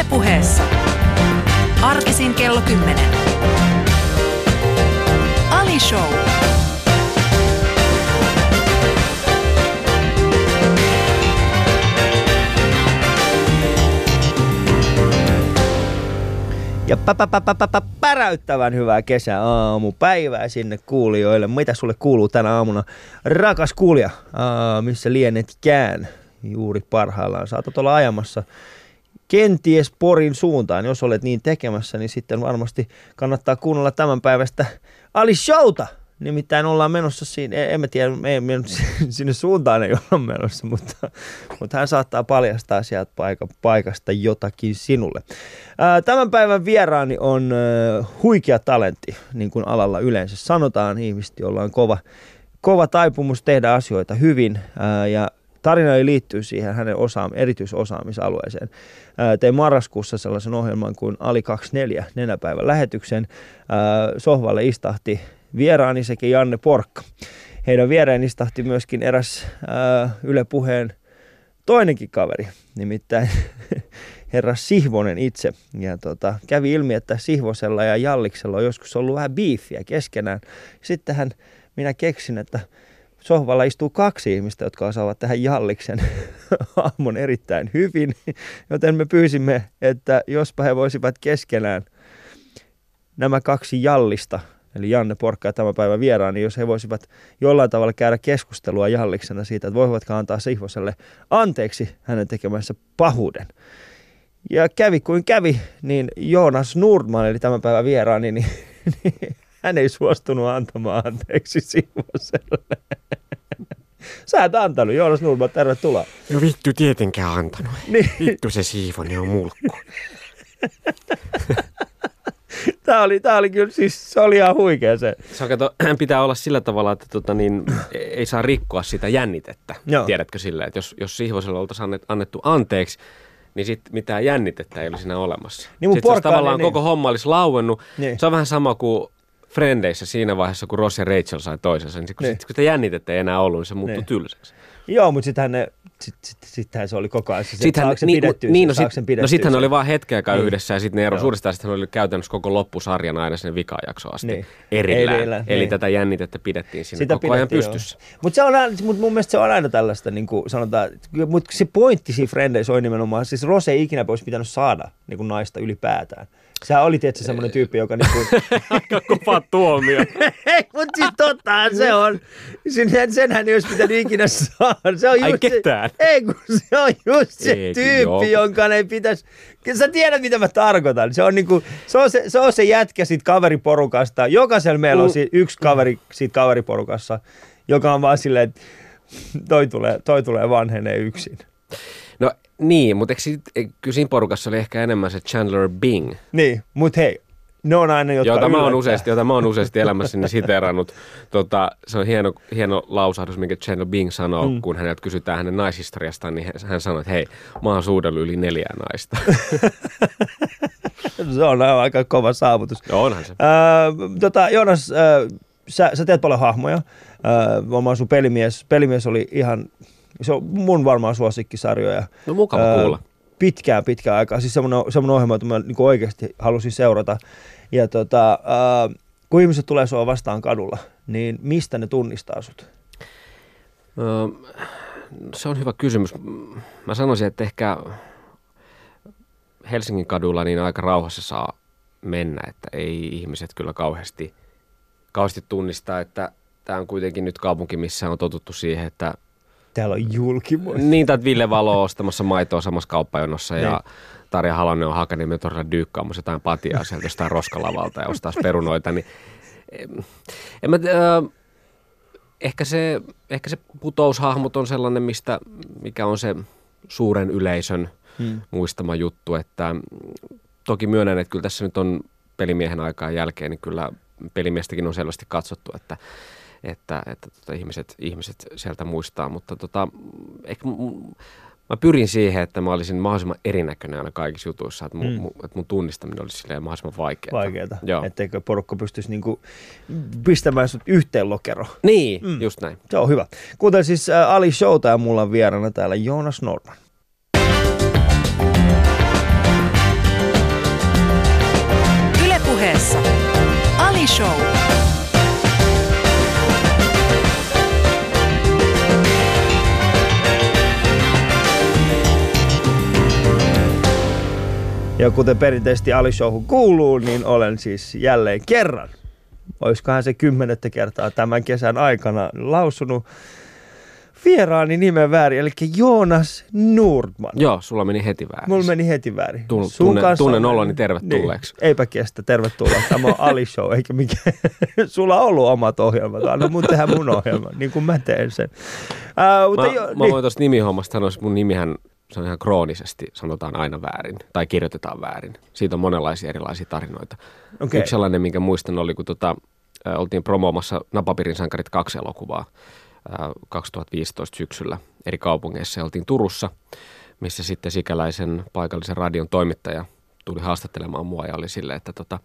Ylepuheessa. Arkisin kello 10. Ali Show. Ja pä, pä, pä, pä, pä, pä, päräyttävän hyvää kesäaamupäivää sinne kuulijoille. Mitä sulle kuuluu tänä aamuna? Rakas kuulija, aa, missä lienetkään juuri parhaillaan. Saatat olla ajamassa kenties Porin suuntaan. Jos olet niin tekemässä, niin sitten varmasti kannattaa kuunnella tämän päivästä Ali Showta. Nimittäin ollaan menossa siinä, en, en mä tiedä, me ei mennyt sinne suuntaan ei olla menossa, mutta, mutta hän saattaa paljastaa sieltä paika, paikasta jotakin sinulle. Tämän päivän vieraani on huikea talentti, niin kuin alalla yleensä sanotaan, ihmiset, joilla on kova, kova taipumus tehdä asioita hyvin ja tarina ei liittyy siihen hänen osaam, erityisosaamisalueeseen. Tein marraskuussa sellaisen ohjelman kuin Ali 24 nenäpäivän lähetyksen. Sohvalle istahti vieraani sekä Janne Porkka. Heidän viereen istahti myöskin eräs Yle Puheen toinenkin kaveri, nimittäin herra Sihvonen itse. Ja tota, kävi ilmi, että Sihvosella ja Jalliksella on joskus ollut vähän biifiä keskenään. Sittenhän minä keksin, että sohvalla istuu kaksi ihmistä, jotka osaavat tähän Jalliksen hahmon erittäin hyvin, joten me pyysimme, että jospa he voisivat keskenään nämä kaksi Jallista, eli Janne Porkka ja tämän päivän vieraan, niin jos he voisivat jollain tavalla käydä keskustelua Jalliksena siitä, että voivatko antaa Sihvoselle anteeksi hänen tekemänsä pahuuden. Ja kävi kuin kävi, niin Joonas Nordman, eli tämän päivän vieraani, niin, niin hän ei suostunut antamaan anteeksi Sihvoselle. Sä et antanut, Joonas Nordman, tervetuloa. No vittu tietenkään antanut. Niin. Vittu se siivonen on mulkku. Tää oli, tää oli kyllä, siis se oli ihan huikea se. Se kato, pitää olla sillä tavalla, että tota, niin, ei saa rikkoa sitä jännitettä. Joo. Tiedätkö sillä, että jos, jos Sihvoselle oltaisiin annet- annettu anteeksi, niin sit mitään jännitettä ei olisi siinä olemassa. Niin, Sitten Porkka- tavallaan niin, koko homma olisi lauennut, Niin. se on vähän sama kuin Frendeissä siinä vaiheessa, kun Ross ja Rachel sai toisensa. Niin kun, Niin. sit, kun sitä jännitettä ei enää ollut, niin se muuttui Niin. tylsäksi. Joo, mutta sittenhän ne, sit, sit, sittenhän se oli koko ajan se, Sittenhän, saako se niin, pidettyä niin, no, sit, sen no pidettyä sittenhän oli vaan hetken aikaa Niin. yhdessä ja sitten ne ero suurista sitten oli käytännössä koko loppusarjan aina sinne vikajaksoon asti Niin. erillään. Erillään, Eli niin. tätä jännitettä pidettiin siinä Sitä koko ajan pidettiin, pystyssä. Mutta se on aina, mut mun mielestä se on aina tällaista, niin kuin sanotaan, mutta se pointti siinä Frendeissä on nimenomaan, siis Rose ei ikinä olisi pitänyt saada niin kuin naista ylipäätään. Sehän oli tietysti semmoinen tyyppi, joka niin kuin, Aika kova tuomio. Ei, mutta siis tottahan se on. Sen, senhän ei olisi pitänyt ikinä saada. Se on Ai just se, ketään? ei, kun se on just se Eikö tyyppi, joo? jonka ei pitäisi... Sä tiedät, mitä mä tarkoitan. Se on, niinku, se on, se, se, on se jätkä siitä kaveriporukasta. Jokaisella meillä on Mm. si, yksi kaveri siitä kaveriporukassa, joka on vaan silleen, että toi tulee, toi tulee vanhenee yksin. No niin, mutta eikö e, kyllä siinä porukassa oli ehkä enemmän se Chandler Bing, Niin, mutta hei, ne on aina, jotka jota mä, oon useasti, jota mä oon useasti elämässäni siterannut. Tota, se on hieno, hieno lausahdus, minkä Chandler Bing sanoo, mm. kun häneltä kysytään hänen naishistoriastaan, niin hän- sanoo, että hei, mä oon suudellut yli neljää naista. Se on aika kova saavutus. Joo, onhan se. Öö, tota, Joonas, öö, sä, sä teet paljon hahmoja. Öö, varmaan sun pelimies, pelimies oli ihan, se on mun varmaan suosikkisarjoja. No mukava Öö, kuulla. Pitkään, pitkään aikaa. Siis semmoinen, semmoinen ohjelma, jota mä niin oikeasti halusin seurata. Ja tota, öö, kun ihmiset tulee sua vastaan kadulla, niin mistä ne tunnistaa sut? Öö, se on hyvä kysymys. Mä sanoisin, että ehkä Helsingin kadulla niin aika rauhassa saa mennä, että ei ihmiset kyllä kauheasti, kauheasti tunnista, että tämä on kuitenkin nyt kaupunki, missä on totuttu siihen, että Täällä on julkimo. niin, tai Ville Valo on ostamassa maitoa samassa kauppajonossa ja Niin. Tarja Halonen on Hakaniemen torilla dyykkaamassa jotain patiaa sieltä jostain roskalavalta ja ostaa perunoita, niin en mä, ö, ehkä, se, ehkä se putoushahmot on sellainen, mistä, mikä on se suuren yleisön Hmm. muistama juttu, että toki myönnän, että kyllä tässä nyt on pelimiehen aikaa jälkeen, niin kyllä pelimiestäkin on selvästi katsottu, että, että, että tota, ihmiset, ihmiset sieltä muistaa. Mutta tota, ehkä mä pyrin siihen, että mä olisin mahdollisimman erinäköinen aina kaikissa jutuissa, että mun, mm. mun, että mun tunnistaminen olisi mahdollisimman vaikeaa. Vaikeaa, Joo. etteikö porukka pystyisi niinku pistämään sut yhteen lokero. Niin, mm. just näin. Se on hyvä. Kuten siis Ali Showta ja mulla on vieraana täällä Jonas Norman. Ylepuheessa Ali Show. Ja kuten perinteisesti Ali Showhun kuuluu, niin olen siis jälleen kerran, olisikohan se kymmenettä kertaa tämän kesän aikana lausunut vieraani nimen väärin, eli Joonas Nordman. Joo, sulla meni heti väärin. Mulla meni heti väärin. Tun- Sun tunne- kanssa tunnen on- oloni tervetulleeksi. Niin, eipä kestä, tervetuloa. Tämä on Ali Show, eikä mikään. Sulla on ollut omat ohjelmat, anna mun tehdä mun ohjelman, niin kuin mä teen sen. Mutta Mä, jo, mä niin. voin tuosta nimihommasta sanoa, että mun nimihän se on ihan kroonisesti, sanotaan aina väärin, tai kirjoitetaan väärin. Siitä on monenlaisia erilaisia tarinoita. Okay. Yksi sellainen, minkä muistan, oli kun tota, ä, oltiin promoomassa Napapirin sankarit kaksi elokuvaa ä, 2015 syksyllä eri kaupungeissa. Ja oltiin Turussa, missä sitten sikäläisen paikallisen radion toimittaja tuli haastattelemaan mua ja oli silleen, että tota,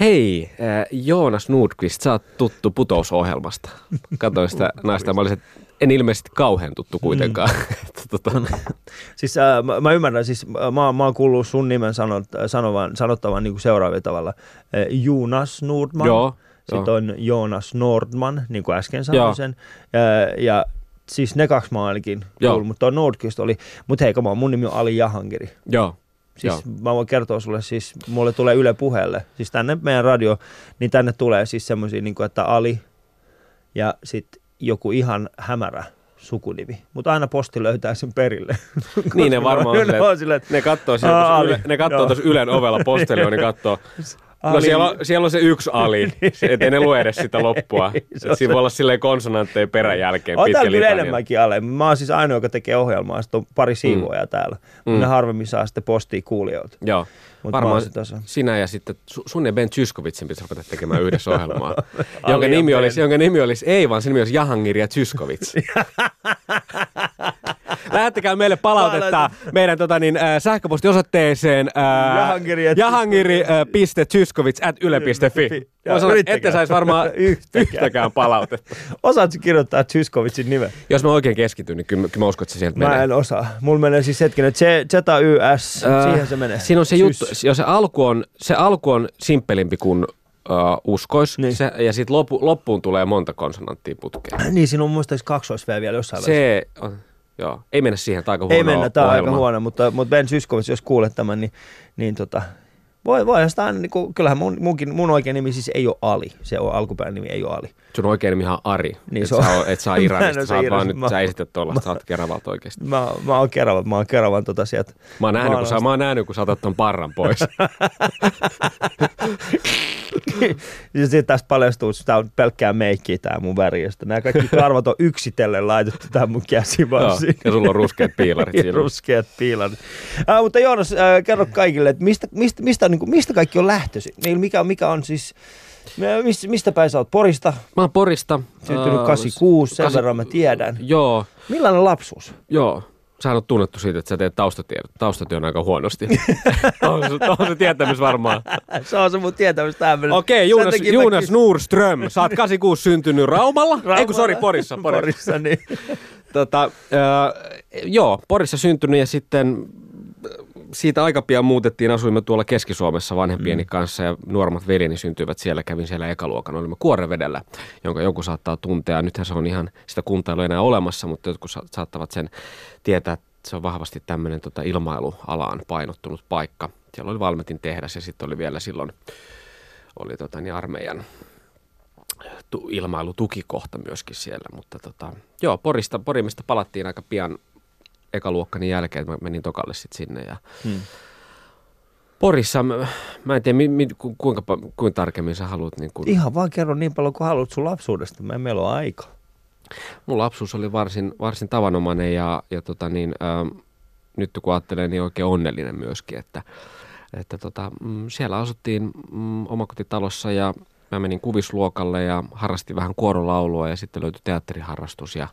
Hei, Joonas Nordqvist, sä oot tuttu putousohjelmasta. Katoin sitä naista ja mä olisin, että en ilmeisesti kauhean tuttu kuitenkaan. Että tota, Siis äh, mä, mä, ymmärrän, siis äh, mä, mä oon kuullut sun nimen sanot, sanovan, sanottavan niin kuin seuraavilla tavalla. Äh, Jonas Nordman. Joo, Sitten joo. on Jonas Nordman, niin kuin äsken sanoin Joo. sen. Äh, ja siis ne kaksi mä ainakin kuullut, mutta Nordqvist oli. Mutta hei, on, mun nimi on Ali Jahangiri. Joo, Siis Joo. mä voin kertoa sulle, siis mulle tulee Yle puheelle, siis tänne meidän radio, niin tänne tulee siis semmoisia, niin kuin, että Ali ja sitten joku ihan hämärä sukunimi. Mutta aina posti löytää sen perille. Niin ne varmaan on ne on silleen, että ne Aa, yle, ne kattoo Joo. tuossa Ylen ovella postelioon, niin kattoo. No siellä on, siellä on se yksi Ali, ettei ne lue edes sitä loppua. Niin, Et siinä voi olla silleen konsonantteja peräjälkeen on pitkä täällä kyllä enemmänkin Ale. Mä oon siis ainoa, joka tekee ohjelmaa, sitten on pari siivoja täällä. Mm. Mm. Ne harvemmin saa sitten postia kuulijoilta. Joo. Mut Varmaan sinä ja sitten su- sun ja Ben Tyskovitsin pitäisi ruveta tekemään yhdessä ohjelmaa, jonka, nimi olisi, jonka nimi olisi, ei vaan sen nimi olisi Jahangir ja Tyskovits. Lähettäkää meille palautetta meidän tota, niin, äh, sähköpostiosoitteeseen äh, Jahangiri ja jahangiri.tyskovits at yle.fi. Voi sanoa, ette saisi varmaan Yhtäkään. yhtäkään palautetta. Osaatko kirjoittaa Tyskovitsin nimen? Jos mä oikein keskityn, niin kyllä, kyllä mä uskon, että se sieltä Mä menee. en osaa. Mulla menee siis hetkinen, ZYS, Äh, siihen se menee. Siinä on se juttu, jo se alku on, se alku on simppelimpi kuin uh, uskois, Niin. se, ja sitten loppu, loppuun tulee monta konsonanttia putkeen. Niin, siinä on muistaakseni kaksois vielä jossain välissä. Se on, joo, ei mennä siihen, tämä on aika Ei huono mennä, tämä on aika huono, mutta, mutta Ben Syskovits, jos kuulet tämän, niin, niin tota, voi, voi sitä niin kuin, kyllähän mun, munkin, mun oikein nimi siis ei ole Ali, se on alkuperäinen nimi ei ole Ali. Sun oikein nimi on Ari, Niin et, se on. sä, et saa Iranista, sä, vaan nyt, Mä- sä esität tuolla, sä oot Keravalta oikeasti. Mä, mä oon Keravan, mä oon Keravan tota sieltä. Mä oon nähnyt, kun sä, mä oon nähnyt, kun sä otat ton parran pois. Ja sitten tästä paljastuu, että tämä on pelkkää meikkiä tämä mun väri. Nämä kaikki karvat on yksitellen laitettu tähän mun joo, käsivarsiin. ja sulla on ruskeat piilarit Ja ruskeat piilarit. Äh, mutta Joonas, äh, kerro kaikille, että mistä, mistä, mistä, niin kuin, mistä kaikki on lähtöisin? Niin mikä, mikä on siis, mistä, mistä päin sä oot? Porista? Mä oon Porista. Syntynyt Äh, 86, sen verran mä tiedän. Joo, Millainen lapsuus? joo. Sähän on tunnettu siitä, että sä teet taustatiedot, taustatyön aika huonosti. Tuohon se, tuohon se tietämys varmaan. Se on se mun tietämys tämmöinen. Okei, Jonas, Jonas Nordström, sä oot 86 syntynyt Raumalla? Ei kun sori, Porissa. Porissa. Porissa, niin. Tota, äh, joo, Porissa syntynyt ja sitten siitä aika pian muutettiin, asuimme tuolla Keski-Suomessa vanhempieni mm. kanssa ja nuoremmat veljeni syntyivät siellä, kävin siellä ekaluokan, olimme Kuorevedellä, jonka joku saattaa tuntea. Nythän se on ihan, sitä kuntaa ei ole enää olemassa, mutta jotkut sa- saattavat sen tietää, että se on vahvasti tämmöinen tota, ilmailualaan painottunut paikka. Siellä oli Valmetin tehdas ja sitten oli vielä silloin oli tota, niin armeijan tu- ilmailutukikohta myöskin siellä, mutta tota, joo, Porista, Porimista palattiin aika pian ekaluokkani jälkeen, mä menin tokalle sitten sinne ja Hmm. Porissa, mä, mä en tiedä mi, mi, ku- kuinka, kuinka tarkemmin sä haluat, niin kun, Ihan vaan kerro niin paljon kuin haluat sun lapsuudesta. Mä meillä on aika. mun lapsuus oli varsin, varsin tavanomainen ja, ja tota niin, ähm, nyt kun ajattelee, niin oikein onnellinen myöskin, että, että tota, mm, siellä asuttiin mm, omakotitalossa ja mä menin kuvisluokalle ja harrastin vähän kuorolaulua ja sitten löytyi teatteriharrastus ja,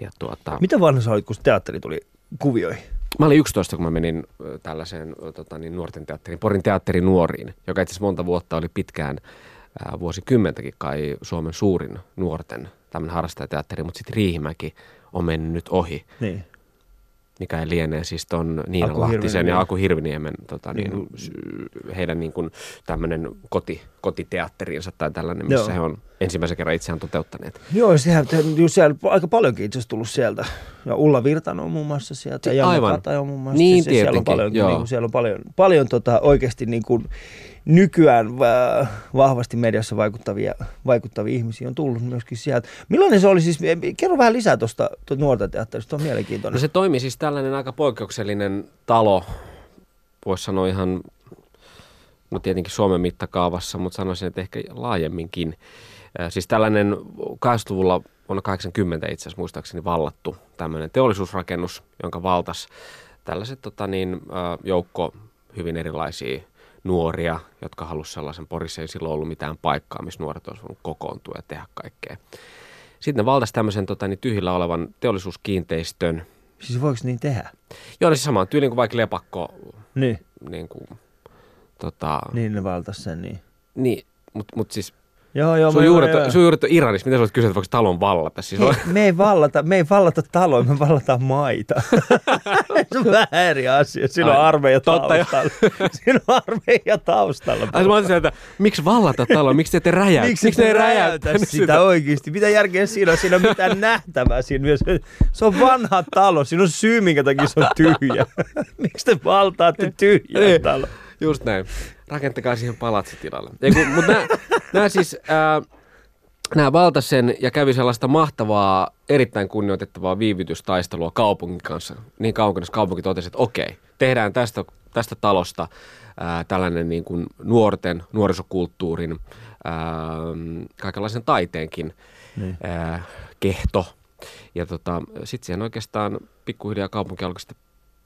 ja tuota, Mitä vanha sä olit, kun teatteri tuli kuvioihin? Mä olin 11, kun mä menin tällaiseen tota, niin, nuorten teatteriin, Porin teatteri nuoriin, joka itse asiassa monta vuotta oli pitkään, ää, vuosikymmentäkin kai Suomen suurin nuorten tämmöinen harrastajateatteri, mutta sitten Riihimäki on mennyt nyt ohi, Niin. Mikä ei lienee siis ton Niina Aku Lahtisen ja Aku Hirviniemen tota, niin, Niin. heidän niin kuin, tämmöinen koti, kotiteatteriinsa tai tällainen, missä Joo. he on ensimmäisen kerran itseään toteuttaneet. Joo, sehän ju- siellä aika paljonkin itse asiassa tullut sieltä. Ja Ulla Virtanen on muun muassa sieltä. Ja aivan. Kataja on muun muassa. Niin, se, siellä on paljon, joo. niin kuin, siellä on paljon, paljon tota, oikeasti niin kuin, nykyään äh, vahvasti mediassa vaikuttavia, vaikuttavia ihmisiä on tullut myöskin sieltä. Millainen se oli siis, kerro vähän lisää tuosta nuorten teatterista, on mielenkiintoinen. No se toimi siis tällainen aika poikkeuksellinen talo, voisi sanoa ihan, no tietenkin Suomen mittakaavassa, mutta sanoisin, että ehkä laajemminkin. Äh, Siis tällainen 80-luvulla vuonna 80 itse asiassa muistaakseni vallattu tämmöinen teollisuusrakennus, jonka valtas tällaiset tota niin, äh, joukko hyvin erilaisia nuoria, jotka halusivat sellaisen, Porissa ei silloin ollut mitään paikkaa, missä nuoret olisivat voinut kokoontua ja tehdä kaikkea. Sitten ne valtasi tämmöisen tota, niin, tyhjillä olevan teollisuuskiinteistön, Siis voiko niin tehdä? Joo, siis samaan tyyliin kuin vaikka lepakko, Niin, niin kuin, tota, niin ne valtas sen niin. niin, mutta mut siis Joo, joo. sun juuret, joo, on- sun juuret on Iranissa, mitä sä olet kysynyt, voiko talon vallata? Siis on, me ei vallata, me ei vallata taloja, me vallataan maita. se on vähän eri asia. Siinä on armeija totta taustalla. Siinä on armeija taustalla. Ai, mä ajattelin, että miksi vallata taloa, miksi te ette räjäytä? Miksi te räjäytä sitä, oikeasti? Mitä järkeä siinä on? Siinä on mitään nähtävää siinä myös. Se on vanha talo. Siinä on syy, minkä takia se on tyhjä. Miksi te valtaatte tyhjää Niin. talo? Just näin. Rakentakaa siihen palatsitilalle. Mutta nämä, nämä siis, nämä valtas sen ja kävi sellaista mahtavaa, erittäin kunnioitettavaa viivytystaistelua kaupungin kanssa. Niin kunnes kaupunki totesi, että okei, tehdään tästä, tästä talosta ää, tällainen niin kuin nuorten, nuorisokulttuurin, ää, kaikenlaisen taiteenkin Niin. ää, kehto. Ja tota, sitten siihen oikeastaan pikkuhiljaa kaupunki alkoi sitten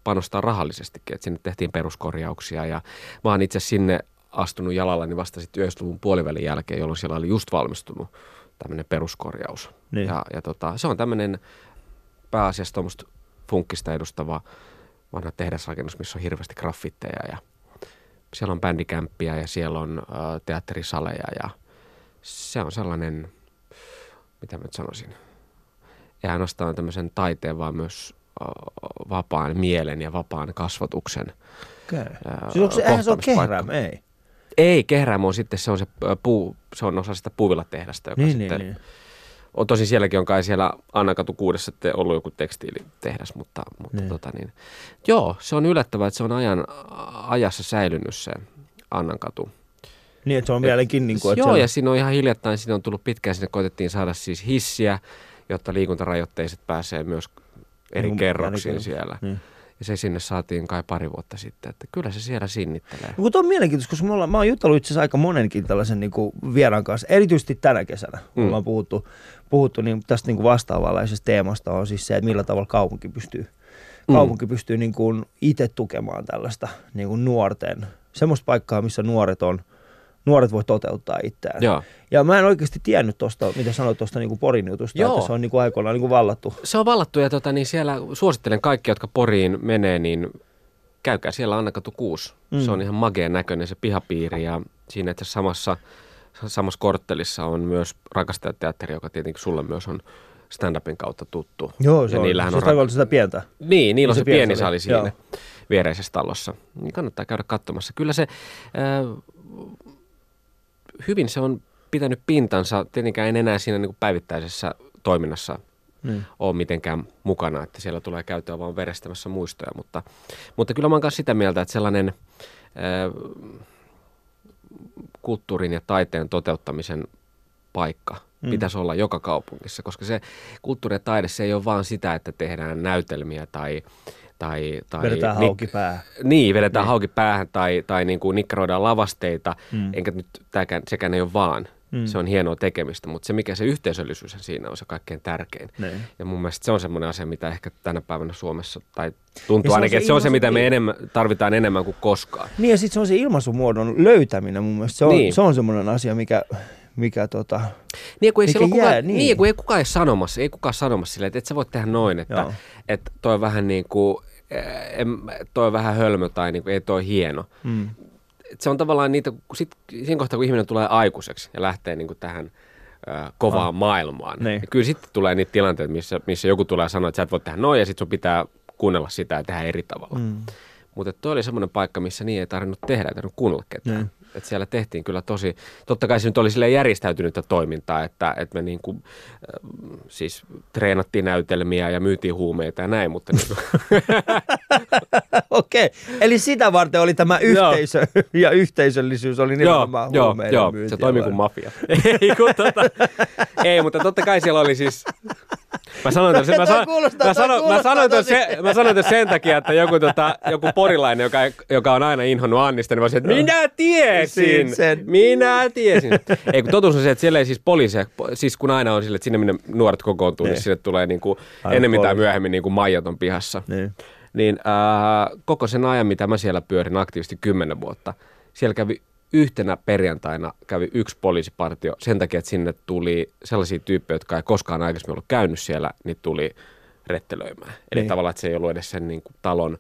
panostaa rahallisestikin, että sinne tehtiin peruskorjauksia ja mä oon itse sinne astunut jalallani vasta sitten 90-luvun puolivälin jälkeen, jolloin siellä oli just valmistunut tämmöinen peruskorjaus. Niin. Ja, ja tota, se on tämmöinen pääasiassa tuommoista funkkista edustava vanha tehdasrakennus, missä on hirveästi graffitteja ja siellä on bändikämppiä ja siellä on äh, teatterisaleja ja se on sellainen, mitä mä nyt sanoisin, ei ainoastaan tämmöisen taiteen, vaan myös äh, vapaan mielen ja vapaan kasvatuksen. Okay. Ää, Siis onko se, eihän se ole kohtaamispaikka. kehräämä? Ei. Ei, Kehrämo on sitten, se on se puu, se on osa sitä puuvillatehdasta, joka Niin, niin, sitten, niin. on tosin sielläkin on kai siellä Annakatu kuudessa sitten ollut joku tekstiilitehdas, mutta, mutta Niin. tota niin, joo, se on yllättävää, että se on ajan, ajassa säilynyt se Annankatu. Niin, että se on vieläkin niin kuin, että Joo, siellä- ja siinä on ihan hiljattain, siinä on tullut pitkään, sinne koitettiin saada siis hissiä, jotta liikuntarajoitteiset pääsee myös eri Niin, kerroksiin siellä. Niin. Ja se sinne saatiin kai pari vuotta sitten, että kyllä se siellä sinnittelee. No, Mutta on mielenkiintoista, koska me ollaan, mä oon jutellut itse asiassa aika monenkin tällaisen niin kuin vieraan kanssa, erityisesti tänä kesänä. Mm. Mm. Ollaan puhuttu, puhuttu niin tästä niin kuin vastaavanlaisesta teemasta on siis se, että millä tavalla kaupunki pystyy, Mm. kaupunki pystyy niin kuin itse tukemaan tällaista niin kuin nuorten, semmoista paikkaa, missä nuoret on, nuoret voi toteuttaa itseään. Joo. Ja mä en oikeasti tiennyt tuosta, mitä sanoit tuosta niin Porin jutusta, Joo. että se on niin kuin aikoinaan niin kuin vallattu. Se on vallattu ja tota, niin siellä suosittelen kaikki, jotka Poriin menee, niin käykää siellä Annakatu 6. Mm. Se on ihan mageen näköinen se pihapiiri ja siinä itse asiassa samassa, samassa korttelissa on myös rakastajateatteri, joka tietenkin sulle myös on stand-upin kautta tuttu. Joo, se ja on, niillähän se on, tarkoittaa sitä pientä. Niin, niillä on se se, pieni sali siinä joo. viereisessä talossa. Niin kannattaa käydä katsomassa. Kyllä se äh, hyvin se on pitänyt pintansa. Tietenkään en enää siinä niin kuin päivittäisessä toiminnassa Niin. ole mitenkään mukana, että siellä tulee käytyä vaan verestämässä muistoja, mutta, mutta kyllä mä oon sitä mieltä, että sellainen äh, kulttuurin ja taiteen toteuttamisen paikka Mm. mm. pitäisi olla joka kaupungissa, koska se kulttuuri ja taide, se ei ole vaan sitä, että tehdään näytelmiä tai, tai, tai Vedetään nik- hauki pää. Niin, vedetään Niin. hauki päähän tai, tai niin kuin nikkaroidaan lavasteita, Mm. enkä nyt tämäkään, sekään ei ole vaan. Mm. Se on hienoa tekemistä, mutta se mikä se yhteisöllisyys siinä on se kaikkein tärkein. Niin. Ja mun mielestä se on semmoinen asia, mitä ehkä tänä päivänä Suomessa, tai tuntuu se ainakin, se että se on se, mitä me enemmän, tarvitaan enemmän kuin koskaan. Niin ja sitten se on se ilmaisumuodon löytäminen mun mielestä. Se on, Niin. se on semmoinen asia, mikä, mikä tota, Niin, kun ei, Mikä ole jää, kukaan, niin. niin. kun ei kukaan ei sanomassa, ei kukaan sanomassa silleen, että et sä voit tehdä noin, että, Joo. että toi on vähän niin kuin, eh, em, toi on vähän hölmö tai niin kuin, ei toi hieno. mm, Et se on tavallaan niitä, kun sit, siinä kohtaa kun ihminen tulee aikuiseksi ja lähtee niin kuin tähän ö, kovaan Ah. maailmaan, Niin. niin. kyllä sitten tulee niitä tilanteita, missä, missä joku tulee sanoa, että sä et voi tehdä noin ja sitten sun pitää kuunnella sitä ja tehdä eri tavalla. mm, Mutta toi oli semmoinen paikka, missä niin ei tarvinnut tehdä, ei tarvinnut kuunnella ketään. Niin. Että siellä tehtiin kyllä tosi, totta kai se nyt oli sille järjestäytynyttä toimintaa, että, että me niin kuin, äh, siis treenattiin näytelmiä ja myytiin huumeita ja näin, mutta niin Okei, eli sitä varten oli tämä yhteisö ja yhteisöllisyys oli nimenomaan joo, huumeiden joo, myyntiä se toimii vai? kuin mafia. ei, kun, tota, ei, mutta totta kai siellä oli siis... Mä sanoin, että, mä, san, mä, sanon, mä, sanoin, että tosi- se, mä sanoin että sen takia, että joku, tota, joku porilainen, joka, joka on aina inhonnut Annista, niin mä että minä tiesin, sen. minä tiesin. Ei, kun totuus on se, että siellä ei siis poliiseja, siis kun aina on sille, että sinne minne nuoret kokoontuu, niin, Niin. sinne tulee niin kuin, Aina ennemmin tai poliisi. myöhemmin niin kuin maijat on pihassa Niin. niin ää, koko sen ajan, mitä mä siellä pyörin aktiivisesti kymmenen vuotta, siellä kävi yhtenä perjantaina kävi yksi poliisipartio sen takia, että sinne tuli sellaisia tyyppejä, jotka ei koskaan aikaisemmin ollut käynyt siellä, niin tuli rettelöimään. Eli Niin. niin. tavallaan, että se ei ollut edes sen niin kuin, talon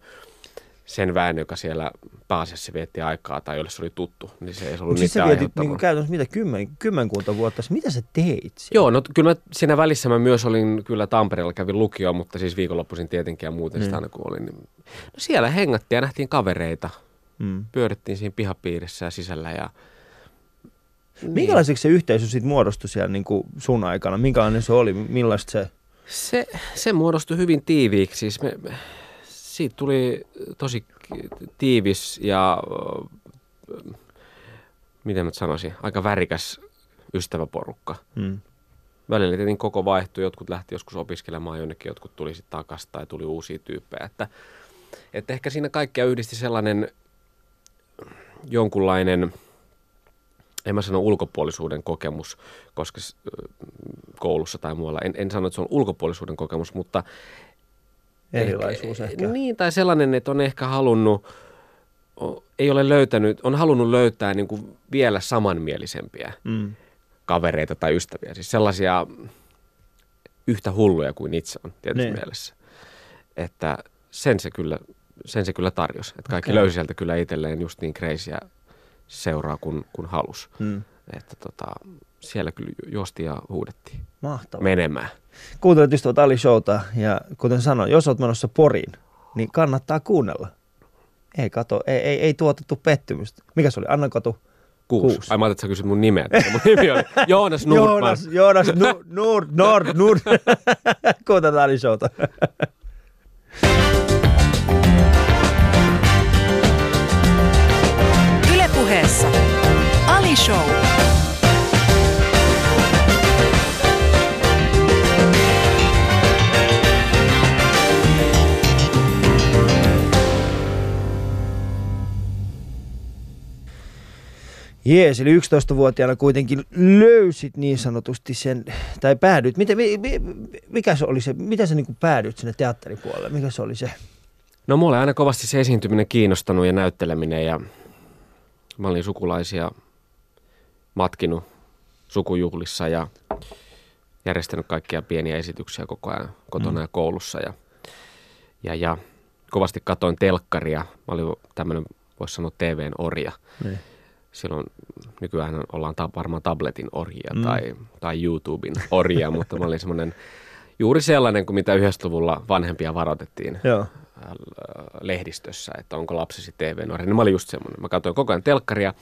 sen väen, joka siellä pääasiassa vietti aikaa tai jolle se oli tuttu, niin se ei ollut siis niitä vietit niinku käytännössä mitä kymmen, kymmenkunta vuotta, mitä sä teit siellä? Joo, no kyllä mä siinä välissä mä myös olin kyllä Tampereella, kävin lukio, mutta siis viikonloppuisin tietenkin ja muuten Niin. sitä aina kun olin. Niin... No siellä hengattiin ja nähtiin kavereita, Mm. pyörittiin siinä pihapiirissä ja sisällä ja Minkälaiseksi se yhteisö sitten muodostui siellä niin kuin sun aikana? Minkälainen se oli? Millaista se? se, se muodostui hyvin tiiviiksi. Siis me, me, siitä tuli tosi tiivis ja äh, miten mä sanoisin, aika värikäs ystäväporukka. Mm. välillä tietenkin koko vaihtui, jotkut lähti joskus opiskelemaan jonnekin, jotkut tuli sitten takaisin tai tuli uusia tyyppejä. Että, että ehkä siinä kaikkea yhdisti sellainen jonkunlainen, en mä sano ulkopuolisuuden kokemus, koska koulussa tai muualla, en, en sano, että se on ulkopuolisuuden kokemus, mutta Erilaisuus ehkä. Niin, tai sellainen, että on ehkä halunnut, ei ole löytänyt, on halunnut löytää niin kuin vielä samanmielisempiä Mm. kavereita tai ystäviä. Siis sellaisia yhtä hulluja kuin itse on tietysti Niin. mielessä. Että sen se kyllä, sen se kyllä tarjosi. Että kaikki Okei. löysi sieltä kyllä itselleen just niin crazyä seuraa kuin, kuin halus. Mm. Että tota, siellä kyllä juostiin ja huudettiin Mahtavaa. menemään. Kuuntelet ystävät Ali Showta ja kuten sanoin, jos olet menossa Poriin, niin kannattaa kuunnella. Ei kato, ei, ei, ei tuotettu pettymystä. Mikä se oli? Anna Katu? Kuusi. Kuusi. Ai mä ajattelin, että sä kysyt mun nimeä. Mun nimi oli Joonas Nordman. Joonas, Joonas Nord, Nord, Nord, Nord. Kuuntelet Ali Showta. Jees, eli 11-vuotiaana kuitenkin löysit niin sanotusti sen, tai päädyit, miten, mi, mi, mikä se oli se, mitä sä niin päädyit sinne teatteripuolelle, mikä se oli se? No mulla oli aina kovasti se esiintyminen kiinnostanut ja näytteleminen ja mä olin sukulaisia matkinut sukujuhlissa ja järjestänyt kaikkia pieniä esityksiä koko ajan kotona ja koulussa ja, ja, ja kovasti katoin telkkaria. Mä olin tämmöinen, voisi sanoa TVn orja. Niin. Silloin nykyään ollaan ta- varmaan tabletin orjia Mm. tai, tai YouTuben orjia, mutta mä olin semmoinen juuri sellainen kuin mitä 90-luvulla vanhempia varoitettiin Joo. äh, lehdistössä, että onko lapsesi TV-nuori. Niin mä olin just semmoinen. Mä katsoin koko ajan telkkaria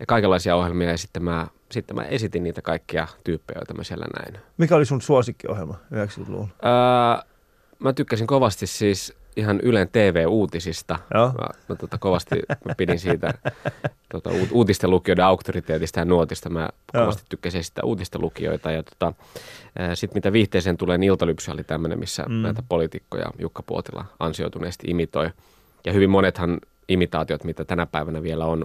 ja kaikenlaisia ohjelmia ja sitten mä, sitten mä esitin niitä kaikkia tyyppejä, joita mä siellä näin. Mikä oli sun suosikkiohjelma 90-luvulla? Öö, mä tykkäsin kovasti siis ihan Ylen TV-uutisista. Joo. Mä, mä tota, kovasti mä pidin siitä tota, uut- uutisten lukijoiden auktoriteetista ja nuotista. Mä Joo. kovasti tykkäsin esittää uutisten lukijoita. Ja tota, sitten mitä viihteeseen tulee, niin Iltalypsy oli tämmöinen, missä Mm. näitä poliitikkoja Jukka Puotila ansioituneesti imitoi. Ja hyvin monethan imitaatiot, mitä tänä päivänä vielä on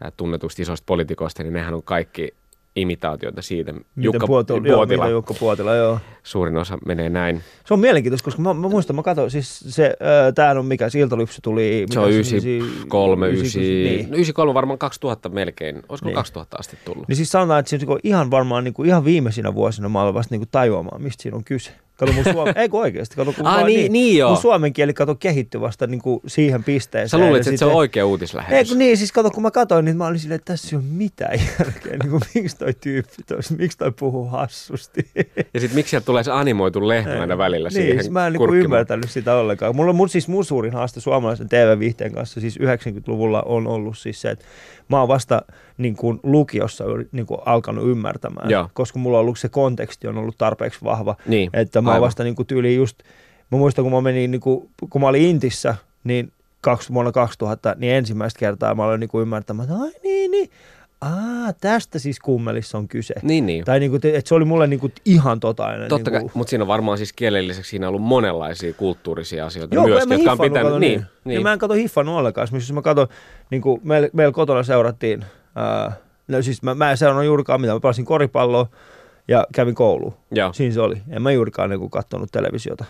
ää, tunnetusti isoista poliitikoista, niin nehän on kaikki imitaatioita siitä. Miten Puotila, joo, miten Jukka Puotila, joo. Suurin osa menee näin. Se on mielenkiintoista, koska mä, mä muistan, mä katsoin, siis se, äh, tää on mikä, se Iltalypsy tuli... Se on mikä 93, 9, niin. niin. 93 varmaan 2000 melkein. Olisiko Niin. niin. 2000 asti tullut? Niin siis sanotaan, että se on ihan varmaan niin kuin ihan viimeisinä vuosina mä aloin vasta niin kuin tajuamaan, mistä siinä on kyse. Kato mun suomen, ei kun oikeasti, kato kun Ah, vaan niin- niin joo. Mun suomen kieli kato kehittyi vasta niin kuin siihen pisteeseen. Sä luulit, että se on oikea Ei uutislähetys. kun niin, siis kato, kun mä katsoin, niin mä olin silleen, että tässä ei ole mitään järkeä. Niin kuin, miksi toi tyyppi tois, miksi toi puhuu hassusti. Ja sitten miksi sieltä tulee se animoitu lehmä aina välillä niin, siihen siis mä en niin kurkkimaan? ymmärtänyt sitä ollenkaan. Mulla on mun, siis mun suurin haaste suomalaisen TV-viihteen kanssa siis 90-luvulla on ollut siis se, että mä oon vasta niin kuin lukiossa niin kuin alkanut ymmärtämään, Joo. koska mulla on ollut se konteksti on ollut tarpeeksi vahva, Niin, että mä oon vasta niin kuin tyyliin just, mä muistan kun mä menin, niin kuin, kun mä olin Intissä, niin kaksi, vuonna 2000, niin ensimmäistä kertaa mä aloin niin kuin ymmärtämään, että ai niin, niin, aa, tästä siis kummelissa on kyse. Niin, niin. Tai niin kuin, että se oli mulle niin kuin ihan totainen. Totta niin kai, mutta siinä on varmaan siis kielen lisäksi siinä on ollut monenlaisia kulttuurisia asioita Joo, myös, en mä jotka on pitänyt. kato, Niin, niin. niin. niin. mä en kato hiffannut ollenkaan. Jos mä katon, niin kuin meillä, meillä kotona seurattiin, ää, no siis mä, mä en seurannut juurikaan mitään. Mä pelasin koripalloa ja kävin kouluun. Joo. Siinä se oli. En mä juurikaan niin katsonut televisiota.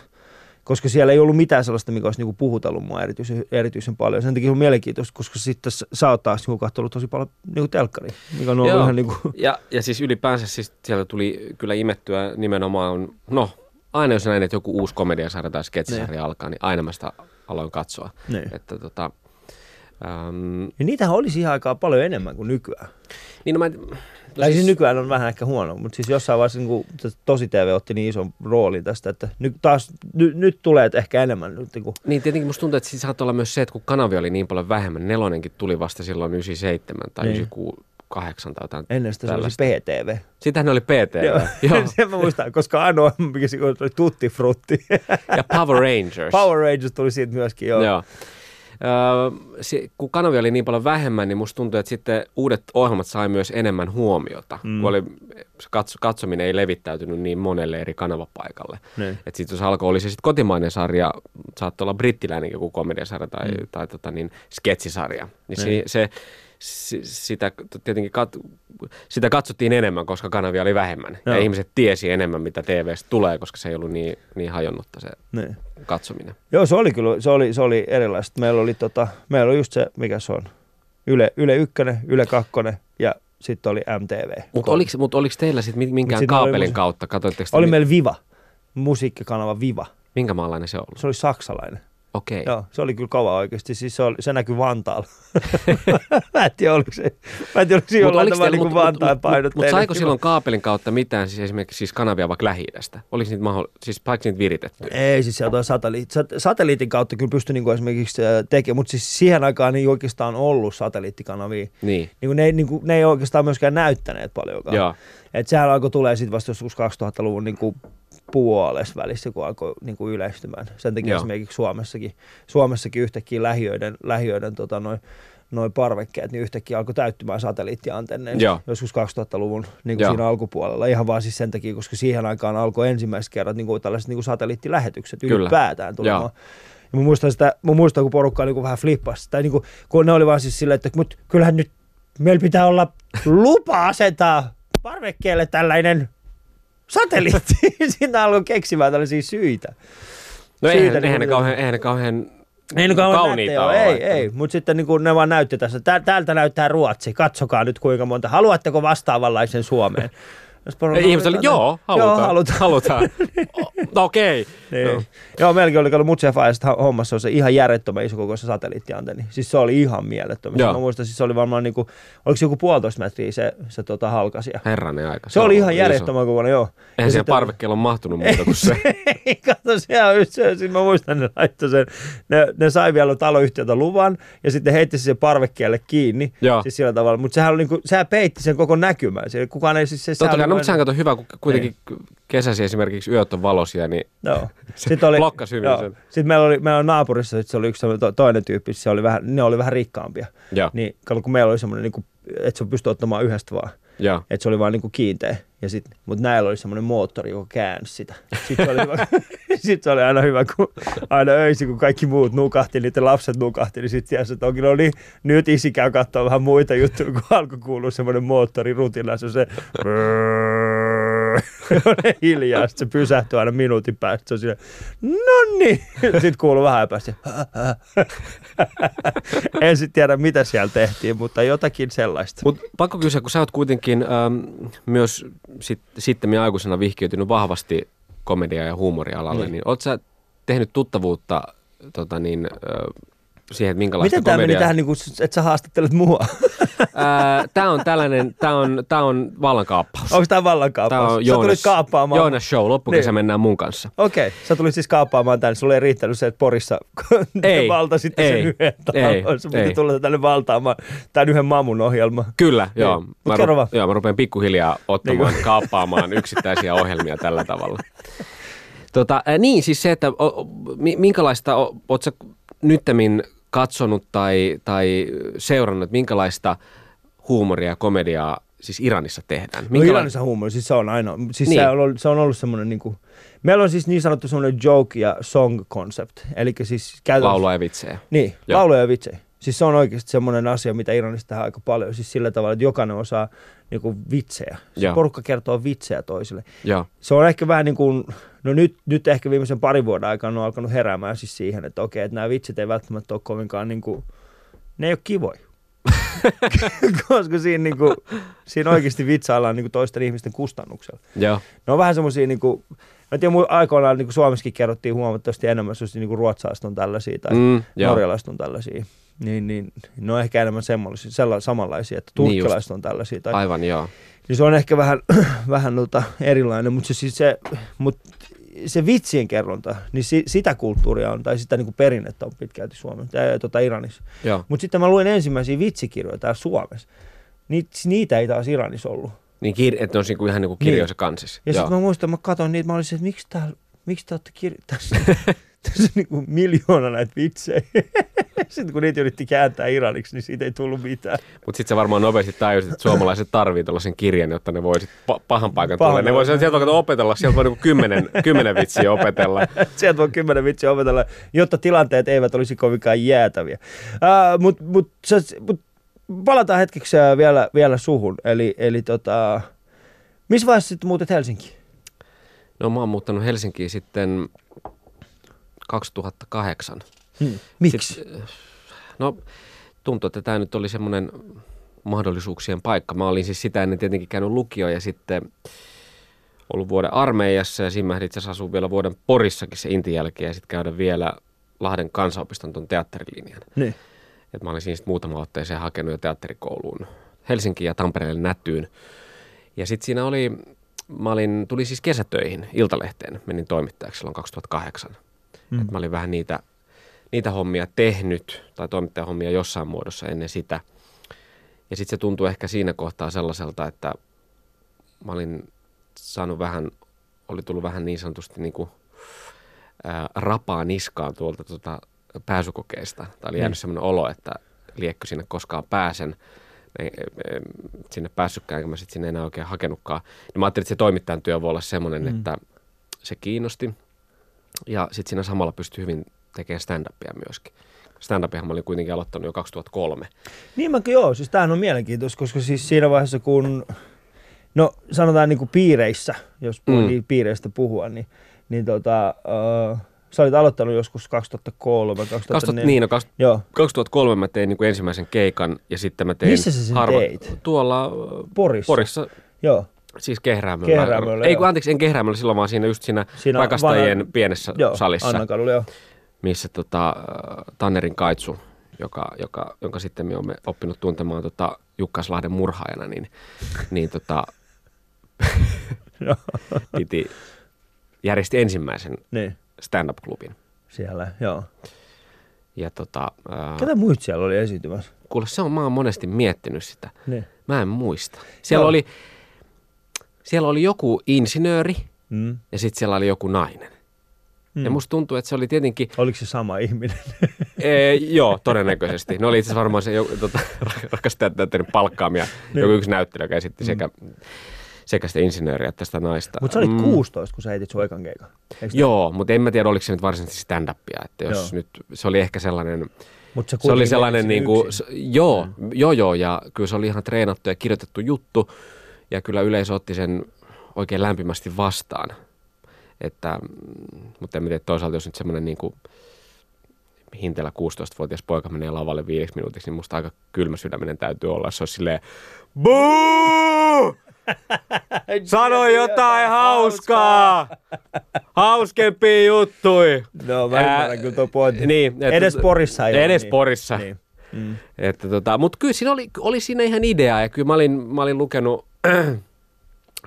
Koska siellä ei ollut mitään sellaista, mikä olisi niin puhutellut mua erityisen, erityisen paljon. Sen takia se on mielenkiintoista, koska sitten sä oot taas niin katsonut tosi paljon niin telkkari, mikä on ollut Joo. ihan niin kuin, Ja, ja siis ylipäänsä siis sieltä tuli kyllä imettyä nimenomaan, no aina jos näin, että joku uusi komediasarja tai sketsisarja alkaa, niin aina mä sitä aloin katsoa. niin. Että tota, äm, Ja niitähän oli siihen aikaan paljon enemmän kuin nykyään. niin no mä, no Tai siis nykyään on vähän ehkä huono, mutta siis jossain vaiheessa niin tosi TV otti niin ison roolin tästä, että nyt taas, ny, nyt tulee ehkä enemmän. Nyt, niin kuin, Niin tietenkin musta tuntuu, että siinä saattoi olla myös se, että kun kanavia oli niin paljon vähemmän, nelonenkin tuli vasta silloin 97 tai Niin. 96, 8 tai jotain. ennen sitä se oli tällaista. PTV. Sitähän ne oli PT. Joo, Joo. sen mä muistan, koska se oli Tutti Frutti. Ja Power Rangers. Power Rangers tuli siitä myöskin, joo. Joo. Öö, se, kun kanavia oli niin paljon vähemmän, niin musta tuntuu, että sitten uudet ohjelmat sai myös enemmän huomiota. Mm. Kun oli, katso, katsominen ei levittäytynyt niin monelle eri kanavapaikalle. Niin. Et sit jos alkoi, oli se sitten kotimainen sarja, saattoi olla brittiläinen joku komediasarja tai, mm. tai tota niin, sketsisarja. Niin Niin. se, se, sitä tietenkin kat, sitä katsottiin enemmän, koska kanavia oli vähemmän. Joo. Ja ihmiset tiesi enemmän, mitä TVstä tulee, koska se ei ollut niin, niin hajonnutta se Niin. katsominen. Joo, se oli kyllä, se oli, se oli erilaista. Meillä oli, tota, meillä oli just se, mikä se on, Yle, Yle 1, Yle 2 ja sitten oli MTV. Mutta oliko, mut oliko teillä sitten minkään sit oli kaapelin musi- kautta, katsoitteko te Oli meillä Viva, musiikkikanava Viva. minkä maalainen se on ollut? Se oli saksalainen. Okei. Joo, se oli kyllä kova oikeasti. Siis se, oli, se näkyi Vantaalla. mä en tiedä, oliko se, mä en tiedä, oliko se jollain tavalla niin kuin Vantaan painotteinen. Mutta saiko silloin kaapelin kautta mitään, siis esimerkiksi siis kanavia vaikka lähi Oliko niitä, maho- siis saiko niitä viritetty? Ei, siis sieltä on satelliit, sat- satelliitin kautta kyllä pystyi niin esimerkiksi äh, tekemään, mutta siis siihen aikaan ei oikeastaan ollut satelliittikanavia. Niin. Niin ne, ei, niin kuin, ne ei oikeastaan myöskään näyttäneet paljonkaan. Joo. Et sehän alkoi tulee sitten vasta joskus 2000-luvun niin kuin puolessa välissä, kun alkoi niin kuin yleistymään. Sen takia Joo. esimerkiksi Suomessakin, Suomessakin yhtäkkiä lähiöiden, lähiöiden tota, noin noin parvekkeet, niin yhtäkkiä alkoi täyttymään satelliittiantenneista Joo. joskus 2000-luvun niin kuin siinä alkupuolella. Ihan vaan siis sen takia, koska siihen aikaan alkoi ensimmäiset kerrat niin kuin tällaiset niin kuin satelliittilähetykset Kyllä. ylipäätään tulemaan. Joo. Ja mä muistan, sitä, mä muistan, kun porukka niin kuin vähän flippasi. Tai niin kuin, kun ne oli vaan siis silleen, että mut kyllähän nyt meillä pitää olla lupa asentaa parvekkeelle tällainen satelliitti. Siitä alkoi keksimään tällaisia syitä. No Syitä eihän, niin eihän, ne kauhean, eihän ne kauhean Ei ne kauhean kauniita ole, ei, että- ei. Mutta sitten niin kuin ne vaan näytti tässä. Tää, täältä näyttää Ruotsi, katsokaa nyt kuinka monta. Haluatteko vastaavanlaisen Suomeen? Jos porukka- Ei, ihmiset oli, joo, halutaan. Joo, halutaan. halutaan. No okei. Niin. Joo. Joo. meilläkin oli kato Mutsi ja Faijasta hommassa on se ihan järjettömän iso kokoisa satelliittiantenni. Siis se oli ihan mielettömän. Joo. Mä muistan, siis se oli varmaan niinku, oliko se joku puolitoista metriä se, se tota halkasia. Herranen aika. Se oli on ihan järjettömän kokoinen, joo. Eihän siihen sitten- parvekkeella on mahtunut muuta kuin se. ei, kato, se on se, siis mä muistan, ne laittoi sen, ne, ne sai vielä taloyhtiöltä luvan, ja sitten heitti sen parvekkeelle kiinni, Joo. siis sillä tavalla, mutta sehän, oli niinku, sehän peitti sen koko näkymän, Siellä kukaan ei siis se... Totta kai, oli no mutta sehän kato hyvä, kun kuitenkin kesäsi esimerkiksi yöt on valoisia, niin. Se Sitten oli, blokkasi hyvin joo. sen. Sitten meillä oli, meillä oli naapurissa, se oli yksi to, toinen tyyppi, se oli vähän, ne oli vähän rikkaampia. joo, Niin kun meillä oli semmoinen, niin kuin, että se pystyi ottamaan yhdestä vaan. Joo. Että se oli vaan niin kiinteä. Ja sit, mutta näillä oli semmoinen moottori, joka käänsi sitä. Sitten se oli, hyvä, sit se oli aina hyvä, kun aina öisin, kun kaikki muut nukahti, niiden lapset nukahti, niin sitten tiesi, että onkin no niin, nyt isi käy katsoa vähän muita juttuja, kun alkoi kuulua semmoinen moottori rutina, se on se Semmoinen hiljaa, sitten se pysähtyy aina minuutin päästä. Se on silleen, no niin. Sitten kuuluu vähän päästä. en sitten tiedä, mitä siellä tehtiin, mutta jotakin sellaista. Mutta pakko kysyä, kun sä oot kuitenkin ähm, myös sit, sitten aikuisena vihkiytynyt vahvasti komedia- ja huumorialalle, niin, Niin. ootko sä tehnyt tuttavuutta tota niin, ö, siihen, että minkälaista Miten tämä meni tähän, niin kuin, että sä haastattelet mua? Tämä on tällainen, tämä on, tää on vallankaappaus. Onko tämä Tää vallankaappaus? on Sä tulit kaappaamaan. Joonas Show, loppukesä Niin. mennään mun kanssa. Okei, sä tulit siis kaappaamaan tänne. Sulle ei riittänyt se, että Porissa Ei, valtasitte ei, sen yhden ei, talon. Ei. piti tulla tänne valtaamaan tämän yhden mamun ohjelma. Kyllä, joo. Mut Mä, ru- vaan. joo, mä rupean pikkuhiljaa ottamaan, kaappaamaan yksittäisiä ohjelmia tällä tavalla. Tota, niin, siis se, että o, o, mi- minkälaista, oot sä nyttemmin katsonut tai, tai seurannut, minkälaista huumoria ja komediaa siis Iranissa tehdään? No Minkäla- Iranissa huumori, siis se on aina, siis Niin. se, on, ollut- se on ollut semmoinen niin kuin, meillä on siis niin sanottu semmoinen joke ja song concept, eli siis käytännössä, Laulua ja vitsejä. Niin, Joo. lauluja ja vitsejä. Siis se on oikeasti semmoinen asia, mitä Iranissa tehdään aika paljon, siis sillä tavalla, että jokainen osaa niin kuin vitsejä. Se porukka kertoo vitsejä toisille. Joo, Se on ehkä vähän niin kuin, no nyt, nyt ehkä viimeisen parin vuoden aikana on alkanut heräämään siis siihen, että okei, että nämä vitsit ei välttämättä ole kovinkaan niin kuin, ne ei ole kivoja. Koska siinä, niin kuin, siinä oikeasti vitsaillaan niin kuin toisten ihmisten kustannuksella. joo, Ne on vähän semmoisia, niin kuin, mä tiedän, mu- aikoinaan niin kuin Suomessakin kerrottiin huomattavasti enemmän, semmoisia niin kuin ruotsalaiset on tällaisia tai Mm, norjalaiset on tällaisia. Niin, niin, ne on ehkä enemmän semmoisia, sella, samanlaisia, että Niin turkkilaiset on tällaisia. Tai, aivan joo. niin se on ehkä vähän, vähän tota erilainen, mutta se, siis se, mut se vitsien kerronta, niin si, sitä kulttuuria on, tai sitä niin kuin perinnettä on pitkälti Suomessa, ää, tota Iranissa. Mutta sitten mä luin ensimmäisiä vitsikirjoja täällä Suomessa. Niit, niitä ei taas Iranissa ollut. Niin, kir- että ne on niinku ihan niinku kirjoissa kansis. Ja Joo. sitten mä muistan, mä katsoin niitä, mä olisin, että miksi, täällä, miksi te olette kirjo... tässä, tässä on niinku miljoona näitä vitsejä. sitten kun niitä yritti kääntää iraniksi, niin siitä ei tullut mitään. Mutta sitten se varmaan nopeasti tajusit, että suomalaiset tarvii tällaisen kirjan, jotta ne voisit pa- pahan paikan Pahan tulla. Ne voisivat sieltä opetella, sieltä voi niinku kymmenen, kymmenen vitsiä opetella. Sieltä voi kymmenen vitsiä opetella, jotta tilanteet eivät olisi kovinkaan jäätäviä. Uh, Mutta mut, mut palataan hetkeksi vielä, vielä suhun. Eli, eli tota, missä vaiheessa sitten muutet Helsinkiin? No mä oon muuttanut Helsinkiin sitten 2008. Hmm. Miksi? Sitten, no tuntuu, että tämä nyt oli semmoinen mahdollisuuksien paikka. Mä olin siis sitä ennen tietenkin käynyt lukio ja sitten ollut vuoden armeijassa ja siinä mä itse asiassa asua vielä vuoden Porissakin se intin jälkeen ja sitten käydä vielä Lahden kansanopiston tuon teatterilinjan. Niin. Et mä olin siinä muutama otteeseen hakenut jo teatterikouluun Helsinkiin ja Tampereelle nätyyn. Ja sitten siinä oli, mä olin, tulin siis kesätöihin Iltalehteen, menin toimittajaksi silloin 2008. Mm. Et mä olin vähän niitä, niitä hommia tehnyt, tai toimittajahommia jossain muodossa ennen sitä. Ja sitten se tuntui ehkä siinä kohtaa sellaiselta, että mä olin saanut vähän, oli tullut vähän niin sanotusti niin kuin, ää, rapaa niskaan tuolta tuota pääsykokeista. Tai oli jäänyt Niin. semmoinen olo, että liekkö sinne koskaan pääsen. Sinne päässytkään, enkä mä sitten sinne enää oikein hakenutkaan. Niin mä ajattelin, että se toimittajan työ voi olla semmoinen, mm. että se kiinnosti. Ja sitten siinä samalla pystyi hyvin tekemään stand-upia myöskin. Stand-upihan mä olin kuitenkin aloittanut jo 2003. Niin mä, joo, siis tämähän on mielenkiintoista, koska siis siinä vaiheessa kun, no sanotaan niin kuin piireissä, jos Mm. niin piireistä puhua, niin, niin tota, sä olit aloittanut joskus 2003, 2004. 2000, niin, no, 2000, Joo, 2003 mä tein niin kuin ensimmäisen keikan ja sitten mä tein... Missä sä sen teit? Tuolla äh, Porissa. Porissa, joo, siis Kehräämöllä. Kehräämöllä, Ei kun anteeksi, en Kehräämöllä silloin, vaan siinä just siinä, Siinä rakastajien vanha- pienessä joo, salissa, Annankadulla, joo. missä tota, äh, Tannerin Kaitsu, joka, joka, jonka sitten me olemme oppinut tuntemaan tota, Jukkaslahden murhaajana, niin, niin tota, piti, järjesti ensimmäisen Niin, stand-up-klubin. siellä, joo. Ja tota, ää, Ketä muut siellä oli esiintymässä? kuule, se on, mä oon monesti miettinyt sitä. Niin. Mä en muista. Siellä, Joo. oli, siellä oli joku insinööri Mm. ja sitten siellä oli joku nainen. Mm. Ja musta tuntuu, että se oli tietenkin, Oliko se sama ihminen? ee, joo, todennäköisesti. Ne oli itse asiassa varmaan se joku, tota, rakastajateatterin palkkaamia, joku yksi näyttelijä, joka esitti mm. sekä, sekä sitä insinööriä että sitä naista. Mutta sä olit Mm. 16, kun sä heitit sun ekan keikan. Joo, mutta en mä tiedä, oliko se nyt varsinaisesti stand-upia. Että jos Joo. nyt, se oli ehkä sellainen, Mut sä se oli sellainen niin kuin, joo, joo, joo, ja kyllä se oli ihan treenattu ja kirjoitettu juttu, ja kyllä yleisö otti sen oikein lämpimästi vastaan. Että, mm, mutta en tiedä, toisaalta jos nyt semmoinen niin kuin hinteellä 16-vuotias poika menee lavalle viideksi minuutiksi, niin musta aika kylmä sydäminen täytyy olla. Se olisi silleen, Boo! Sano jotain hauskaa! Hauskempia juttui! No mä ymmärrän kyllä tuo pointti. Niin, että- Edes Porissa ei Edes niin. Porissa. Niin. Mm. Että tota, mutta kyllä siinä oli, oli siinä ihan idea ja kyllä mä olin, mä olin lukenut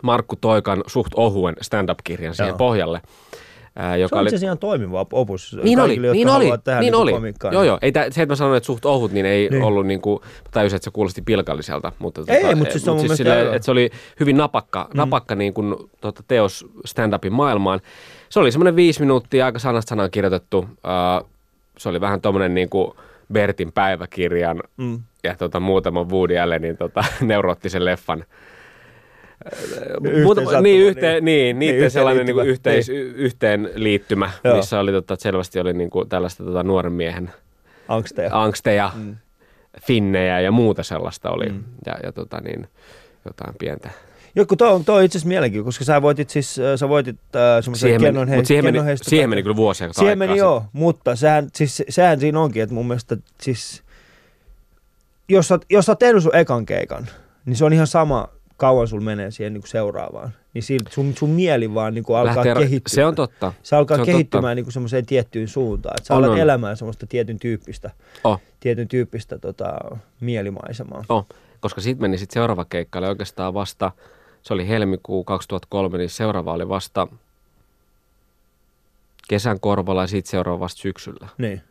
Markku Toikan suht ohuen stand-up-kirjan siihen Joo. pohjalle. Ää, Se joka on oli, ihan toimiva opus niin oli, kaikille, jotka niin oli, tehdä niin niinku oli. komikkaa. Joo, joo. Ei se, että mä sanoin, että suht ohut, niin ei Niin. ollut niin kuin, tajusin, että se kuulosti pilkalliselta. Mutta, Ei, tota, mutta siis se on mun mielestä silleen, joo. että se oli hyvin napakka, mm. napakka niin kuin, tota, teos stand-upin maailmaan. Se oli semmoinen viisi minuuttia, aika sanasta sanaan kirjoitettu. Uh, se oli vähän tommonen niin kuin Bertin päiväkirjan Mm. ja tota, muutaman Woody Allenin tota, neuroottisen leffan. Sattuma, niin, niin. yhteen, niin, niiden yhteen sellainen niin kuin yhteis, y- yhteen liittymä, Joo. missä oli tota, selvästi oli niin kuin tällaista tota, nuoren miehen Angsteja. angsteja, Mm. finnejä ja muuta sellaista oli. Mm. Ja, ja tota, niin, jotain pientä. Joku toi, on- toi itse asiassa mielenkiintoinen, koska sä voitit siis, sä voitit äh, semmoisen Siihen meni, kennon mutta siihen, meni, siihen meni kyllä vuosia Siihen aikaa meni sitten. joo, mutta sehän, siis, sehän siinä onkin, että mun mielestä siis, jos sä, jos sä oot tehnyt sun ekan keikan, niin se on ihan sama, kauan sul menee siihen niin kuin seuraavaan. Niin siltä sun, sun mieli vaan niin kuin alkaa Lähtee- kehittyä. Se on totta. se alkaa se kehittymään niin kuin semmoiseen tiettyyn suuntaan. Että sä On, alat on. elämään semmoista tietyn tyyppistä, Oh, tietyn tyyppistä tota, mielimaisemaa. oh. Koska sitten meni sitten seuraava keikka, oli oikeastaan vasta, se oli helmikuu 2003, niin seuraava oli vasta kesän korvalla ja sitten seuraava vasta syksyllä. Niin.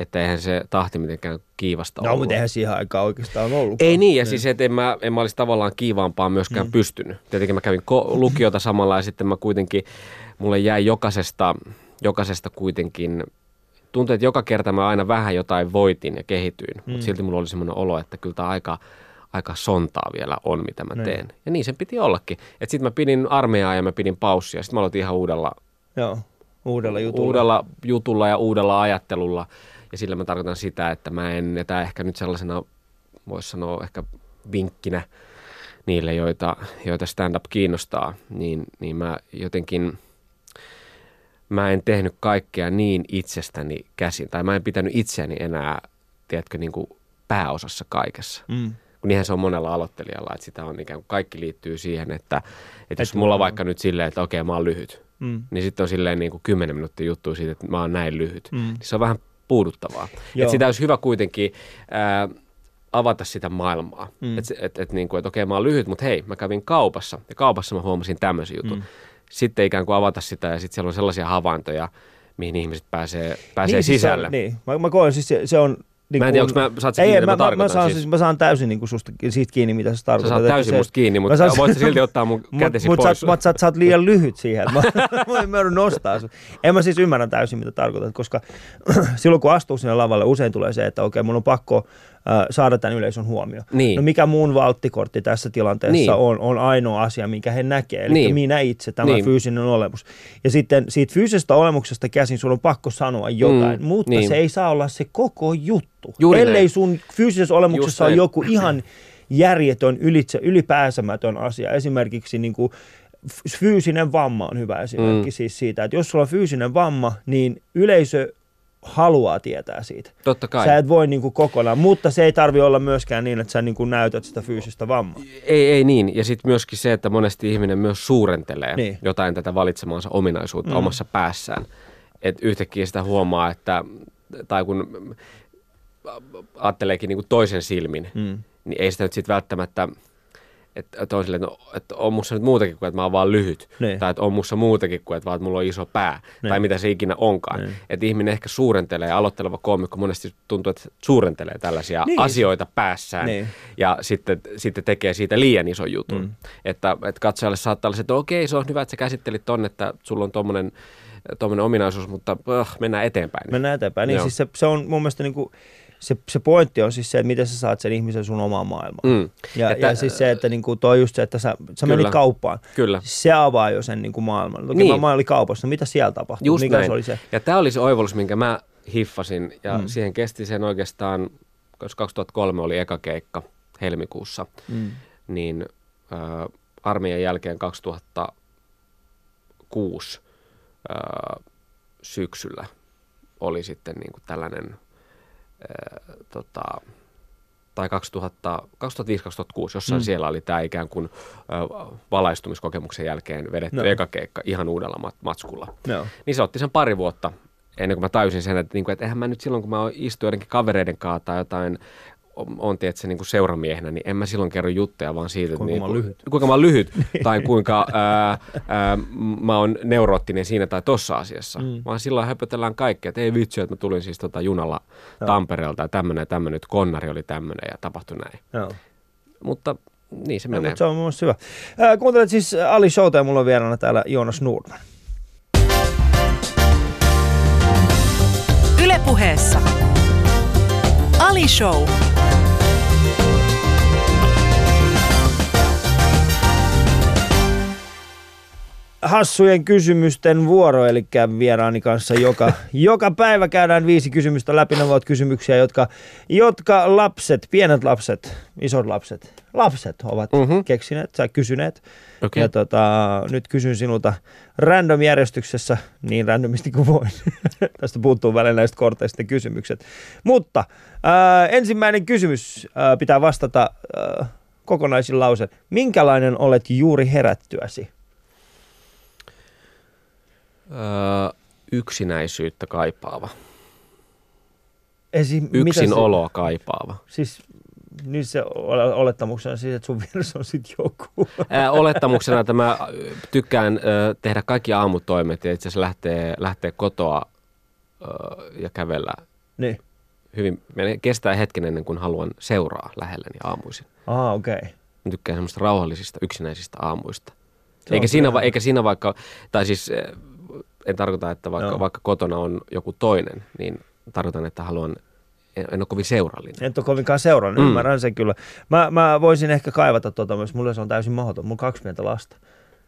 Että eihän se tahti mitenkään kiivasta No, ollut. mutta eihän siihen aikaan oikeastaan ollut. Ei niin, ja siis että en mä, en mä olisi tavallaan kiivaampaa myöskään Mm. pystynyt. Tietenkin mä kävin ko- lukiota samalla ja sitten mä kuitenkin, mulle jäi jokaisesta, jokaisesta kuitenkin, tuntui, että joka kerta mä aina vähän jotain voitin ja kehityin, mm. Mutta silti mulla oli semmoinen olo, että kyllä tämä aika, aika sontaa vielä on, mitä mä Niin. teen. Ja niin sen piti ollakin. Että sitten mä pidin armeijaa ja mä pidin paussia, sitten mä aloitin ihan uudella, Joo, uudella jutulla. uudella jutulla ja uudella ajattelulla. Ja sillä mä tarkoitan sitä, että mä en, ja tää ehkä nyt sellaisena, voisi sanoa ehkä vinkkinä niille, joita, joita stand-up kiinnostaa, niin, niin mä jotenkin, mä en tehnyt kaikkea niin itsestäni käsin, tai mä en pitänyt itseäni enää, tiedätkö, niin kuin pääosassa kaikessa. Mm. Kun niinhän se on monella aloittelijalla, että sitä on ikään kuin kaikki liittyy siihen, että, että jos mulla voi- vaikka nyt silleen, että okei mä oon lyhyt, Mm. niin sitten on silleen niin kuin 10 minuuttia juttua siitä, että mä oon näin lyhyt. Mm. Niin se on vähän puuduttavaa. Joo. Et sitä olisi hyvä kuitenkin ää, avata sitä maailmaa. Mm. Että et, et, niin kuin, et okei mä oon lyhyt, mutta hei, mä kävin kaupassa ja kaupassa mä huomasin tämmöisen jutun. Mm. Sitten ikään kuin avata sitä ja sitten siellä on sellaisia havaintoja, mihin ihmiset pääsee, pääsee niin, siis sisälle. Se on, niin, mä, mä koen siis se, se on... Niin Mä en tiedä, onko mä, saat sä ei, kiinni, ei, mitä mä, mä, mä, saan, siis, siis, mä saan täysin niin kuin susta, siitä kiinni, mitä sä sä tarkoitat. saat että täysin se- musta kiinni, mutta saan- voit sä silti ottaa mun kätesi mut, pois. Sä, mut sä, sä oot liian lyhyt siihen, että mä, mä en mä nostaa sun. En mä siis ymmärrä täysin, mitä tarkoitat, koska silloin kun astuu sinne lavalle, usein tulee se, että okei, mun on pakko saada tämän yleisön huomio. Niin. No mikä mun valttikortti tässä tilanteessa Niin. on, on ainoa asia, minkä he näkee, eli Niin. minä itse, tämä Niin. fyysinen olemus. Ja sitten siitä fyysisestä olemuksesta käsin sun on pakko sanoa jotain, Mm, mutta niin. se ei saa olla se koko juttu. Juuri Ellei näin. sun fyysisessä olemuksessa näin. joku ihan järjetön, ylitse, ylipääsemätön asia. Esimerkiksi niin kuin fyysinen vamma on hyvä esimerkki Mm. siis siitä, että jos sulla on fyysinen vamma, niin yleisö haluaa tietää siitä. Totta kai. Sä et voi niin kuin kokonaan, mutta se ei tarvi olla myöskään niin, että sä niin kuin näytät sitä fyysistä vammaa. Ei, ei niin. Ja sitten myöskin se, että monesti ihminen myös suurentelee Niin. jotain tätä valitsemaansa ominaisuutta Mm. omassa päässään. Että yhtäkkiä sitä huomaa, että, tai kun ajatteleekin niin kuin toisen silmin, Mm. niin ei sitä nyt sitten välttämättä, että, silleen, että, no, että on musta nyt muutakin kuin, että mä oon vaan lyhyt. Niin. Tai että on musta muutakin kuin, että vaan että mulla on iso pää. Niin. Tai mitä se ikinä onkaan. Niin. Että ihminen ehkä suurentelee, aloitteleva koomikko monesti tuntuu, että suurentelee tällaisia Niin. asioita päässään. Niin. Ja sitten, sitten tekee siitä liian ison jutun. Mm. Että, että katsojalle saattaa olla se, että okei, se on hyvä, että sä käsittelit tonne, että sulla on tommonen, tommonen ominaisuus, mutta uh, mennään eteenpäin. Mennään eteenpäin. Niin Joo. siis se, se on mun mielestä niin kuin, se, se pointti on siis se, että miten sä saat sen ihmisen sun omaan maailmaan. Mm. Ja, Että- ja siis se, että niin kuin, toi just se, että sä, sä menit Kyllä. kauppaan. Kyllä. Se avaa jo sen niin kuin maailman. Toki Niin. mä, mä olin kaupassa, mitä siellä tapahtui? Just Mikä näin. se oli se? Ja tämä oli se oivallus, minkä mä hiffasin. Ja mm. siihen kesti sen oikeastaan, koska 2003 oli eka keikka helmikuussa, Mm. niin äh, armeijan jälkeen 2006 äh, syksyllä oli sitten niin kuin tällainen äh, tota, tai 2000, 2005-2006, jossain mm. siellä oli tämä ikään kuin ö, valaistumiskokemuksen jälkeen vedetty No. no. eka keikka ihan uudella mat- matskulla. Joo. Niin se otti sen pari vuotta ennen kuin mä täysin sen, että, niinku, että eihän mä nyt silloin, kun mä istuin joidenkin kavereiden kanssa tai jotain, on, tietysti niin kuin seuramiehenä, niin en mä silloin kerro juttuja vaan siitä, Kuinka että mä oon niinku- lyhyt. kuinka mä oon lyhyt tai kuinka ää, ää, mä oon neuroottinen siinä tai tossa asiassa. Mm. Vaan silloin höpötellään kaikkea, että ei vitsi, että mä tulin siis tota junalla Joo. Tampereelta ja tämmönen ja tämmönen, nyt konnari oli tämmönen ja tapahtui näin. Joo. Mutta niin se No, menee. mutta se on mun mielestä hyvä. Ää, kuuntelet siis Ali Showta ja mulla on vieraana täällä Joonas Nordman. Ylepuheessa Ali Show. Hassujen kysymysten vuoro, eli vieraani kanssa joka, joka päivä käydään viisi kysymystä läpi. Ne ovat kysymyksiä, jotka, jotka lapset, pienet lapset, isot lapset, lapset ovat Mhm. mm-hmm. keksineet tai kysyneet. Okei. Ja tota, nyt kysyn sinulta random järjestyksessä, niin randomisti kuin voin. Tästä puuttuu välillä näistä korteista kysymykset. Mutta ää, ensimmäinen kysymys ää, pitää vastata ää, kokonaisin lause. Minkälainen olet juuri herättyäsi? Öö, yksinäisyyttä kaipaava. Esi- mitä Yksin se- oloa kaipaava. Siis niin se ole- olettamuksena siis, että sun vieressä on sit joku. Ää, olettamuksena, että mä tykkään ö, tehdä kaikki aamutoimet ja itse asiassa lähtee, lähtee kotoa ö, ja kävellä niin. hyvin. Kestää hetken ennen kuin haluan seuraa lähelleni aamuisin. Ah, okei. Okay. Mä tykkään semmoista rauhallisista, yksinäisistä aamuista. Se Eikä siinä, va- eikä siinä vaikka, tai siis en tarkoita, että vaikka, Joo. vaikka kotona on joku toinen, niin tarkoitan, että haluan, en, en ole kovin seurallinen. En ole kovinkaan seurannut, Mm. mm. ymmärrän sen kyllä. Mä, mä voisin ehkä kaivata tota myös, mulle se on täysin mahdoton. Mulla on kaksi pientä lasta,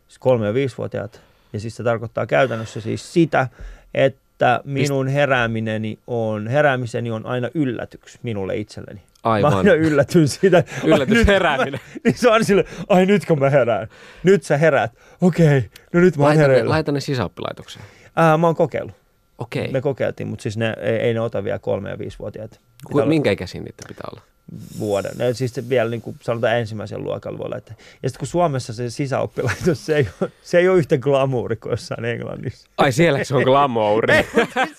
siis kolme- ja viisivuotiaat. Ja siis se tarkoittaa käytännössä siis sitä, että minun heräämineni on, heräämiseni on aina yllätyks minulle itselleni. Mä Aivan. aina yllätyn siitä. Yllätys nyt herääminen. Mä, niin se on sille, ai nyt kun mä herään. Nyt sä heräät. Okei, no nyt mä oon Laita ne, laita ne sisäoppilaitokseen. Äh, mä oon kokeillut. Okei. Me kokeiltiin, mutta siis ne, ei, ei ne ota vielä kolme- ja viisivuotiaat. Ku, minkä ikäisiä niitä pitää olla? Vuoden. Ne, siis se vielä niin kuin sanotaan ensimmäisen luokalla voi. Ja sitten kun Suomessa se sisäoppilaitos, se ei, ole, se ei ole yhtä glamouri kuin jossain Englannissa. Ai siellä se on glamouri. Ei,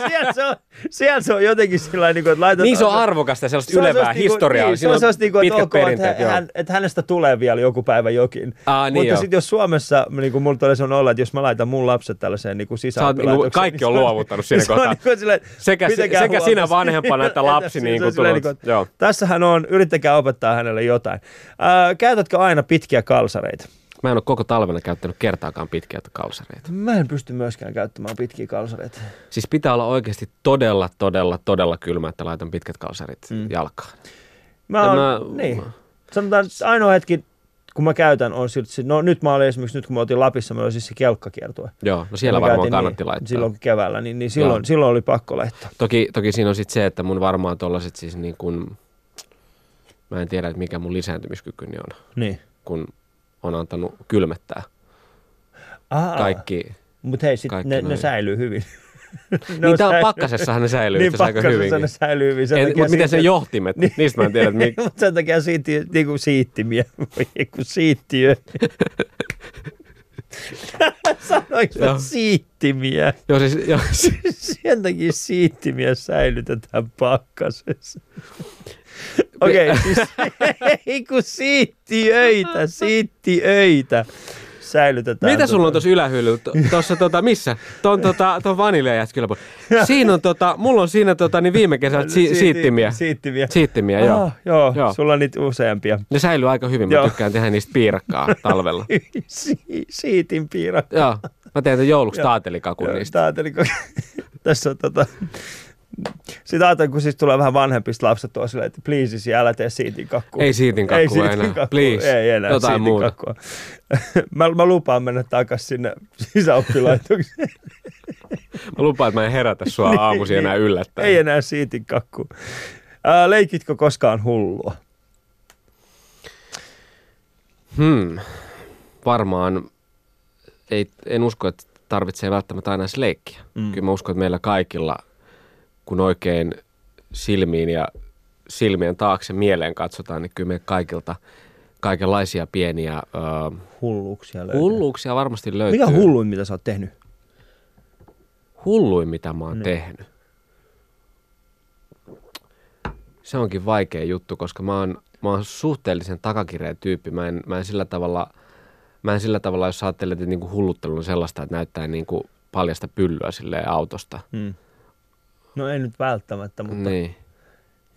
siellä, se on, siellä se on jotenkin sillä niin kuin, että laitetaan... niin se on arvokasta sellaista Se on ylevää sellaista niinku- historiaa. Niin, se on on sellaista, niinku, että, pitkät ok, että, hän, että hänestä tulee vielä joku päivä jokin. Aa, niin Mutta sitten jos Suomessa, niin kuin mulla tulee sellainen olla, että jos mä laitan mun lapset tällaiseen niin kuin sisäoppilaitokseen... niinku- kaikki on se luovuttanut siinä se on kohtaa. Niin Sekä, sekä sinä vanhempana että lapsi. Se on niin kuin niin. Tässähän on, yrittäkää opettaa hänelle jotain. Ää, käytätkö aina pitkiä kalsareita? Mä en ole koko talvena käyttänyt kertaakaan pitkiä kalsareita. Mä en pysty myöskään käyttämään pitkiä kalsareita. Siis pitää olla oikeasti todella, todella, todella kylmä, että laitan pitkät kalsarit Mm. jalkaan. Mä oon, mä- niin. Sanotaan, että ainoa hetki, kun mä käytän, on silti, no nyt mä olin esimerkiksi, nyt kun mä otin Lapissa, meillä oli siis se kelkkakiertue. Joo, no siellä me varmaan kannatti niin, laittaa. Silloin keväällä, niin, niin silloin, Joo. silloin oli pakko laittaa. Toki, toki siinä on sitten se, että mun varmaan tollaset siis niin kuin, mä en tiedä, että mikä mun lisääntymiskykyni on, Niin. kun on antanut kylmettää Aa, kaikki. Mutta hei, sit kaikki ne, ne säilyy hyvin. Ne Niin on tää on säily- pakkasessahan ne säilyy niin, aika pakkasessa hyvinkin. ne säilyy hyvin. Sen En, mutta miten se johtimet, Niin. niistä mä en tiedä, että Mutta sen takia siitti, niinku siittimiä, voi kun siittiö. Sanoinko mä siittimiä? joo, siis, joo, Sen takia siittimiä säilytetään pakkasessa. Okei, okay, siis ei kun siittiöitä, siittiöitä säilytetään. Mitä sulla on tota- tuossa ylähyllyllä? Tuossa tota, missä? Tuon tota, ton vaniljajätkillä. Siinä on tota, mulla on siinä tota, niin viime kesältä si- Siiti- siittimiä. Siittimiä. Siittimiä, joo. Ah, joo, Joo. sulla on niitä useampia. Ne säilyy aika hyvin. Mä Joo. tykkään tehdä niistä piirakkaa talvella. Si- siitin piirakka. joo. Mä teen tämän jouluksi taatelikakun niistä. tää ajattelin, kun tässä on tota... Sitten ajattelin, kun siis tulee vähän vanhempista lapset tuo silleen, että please, isi, älä tee siitin kakkua. Ei siitin kakkua enää. Please. Ei enää Jotain siitin muuta. kakkua. mä, mä, lupaan mennä takaisin sinne sisäoppilaitokseen. Mä lupaan, että mä en herätä sua aamuisin enää yllättäen. Ei enää siitin kakkua. Ää, leikitkö koskaan hullua? Hmm. Varmaan ei, en usko, että tarvitsee välttämättä aina leikkiä. Mm. Kyllä mä uskon, että meillä kaikilla, kun oikein silmiin ja silmien taakse mieleen katsotaan, niin kyllä me kaikilta kaikenlaisia pieniä ö, Hulluuksia löytyy. hulluuksia varmasti löytyy. Mikä hulluin, mitä sä oot tehnyt? Hulluin, mitä mä oon Niin. tehnyt? Se onkin vaikea juttu, koska mä oon, mä oon suhteellisen takakireä tyyppi. Mä en, mä en sillä tavalla, mä en sillä tavalla, jos ajattelet, että niinku hulluttelu on sellaista, että näyttää niinku paljasta pyllyä silleen autosta. Hmm. No ei nyt välttämättä, mutta niin.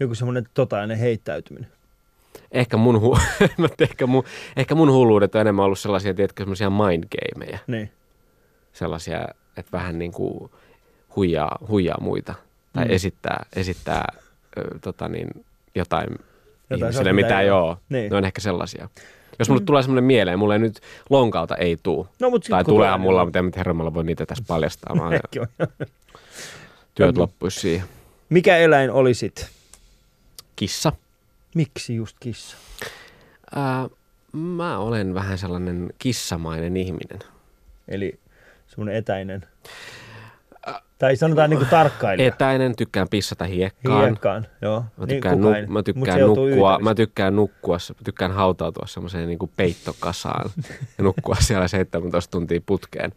Joku semmoinen totainen heittäytyminen. Ehkä mun, hu- ehkä, mun, ehkä mun hulluudet on enemmän ollut sellaisia, tiedätkö, semmoisia mindgameja. Niin. Sellaisia, että vähän niin kuin huijaa, huijaa muita. Tai Mm. mm. esittää, esittää ö, tota niin, jotain, Jotain ihmisille, mitä ei ole. Niin. Ne on ehkä sellaisia. Jos mulle tulee semmoinen mieleen, mulle nyt lonkalta ei tuu. No, tai tulee, mulla, niin- mutta en herralla voi niitä tässä paljastaa, vaan. Työt loppuisi siihen. Mikä eläin olisit? Kissa. Miksi just kissa? Ää, mä olen vähän sellainen kissamainen ihminen. Eli semmoinen etäinen. Tai sanotaan niinku tarkkailija. Etäinen, tykkään pissata hiekkaan. Hiekkaan, joo. Mä Niin, tykkään, kuka nu- mä tykkään nukkua, mä tykkään nukkua, mä tykkään hautautua semmoiseen niin peittokasaan ja nukkua siellä 17 tuntia putkeen.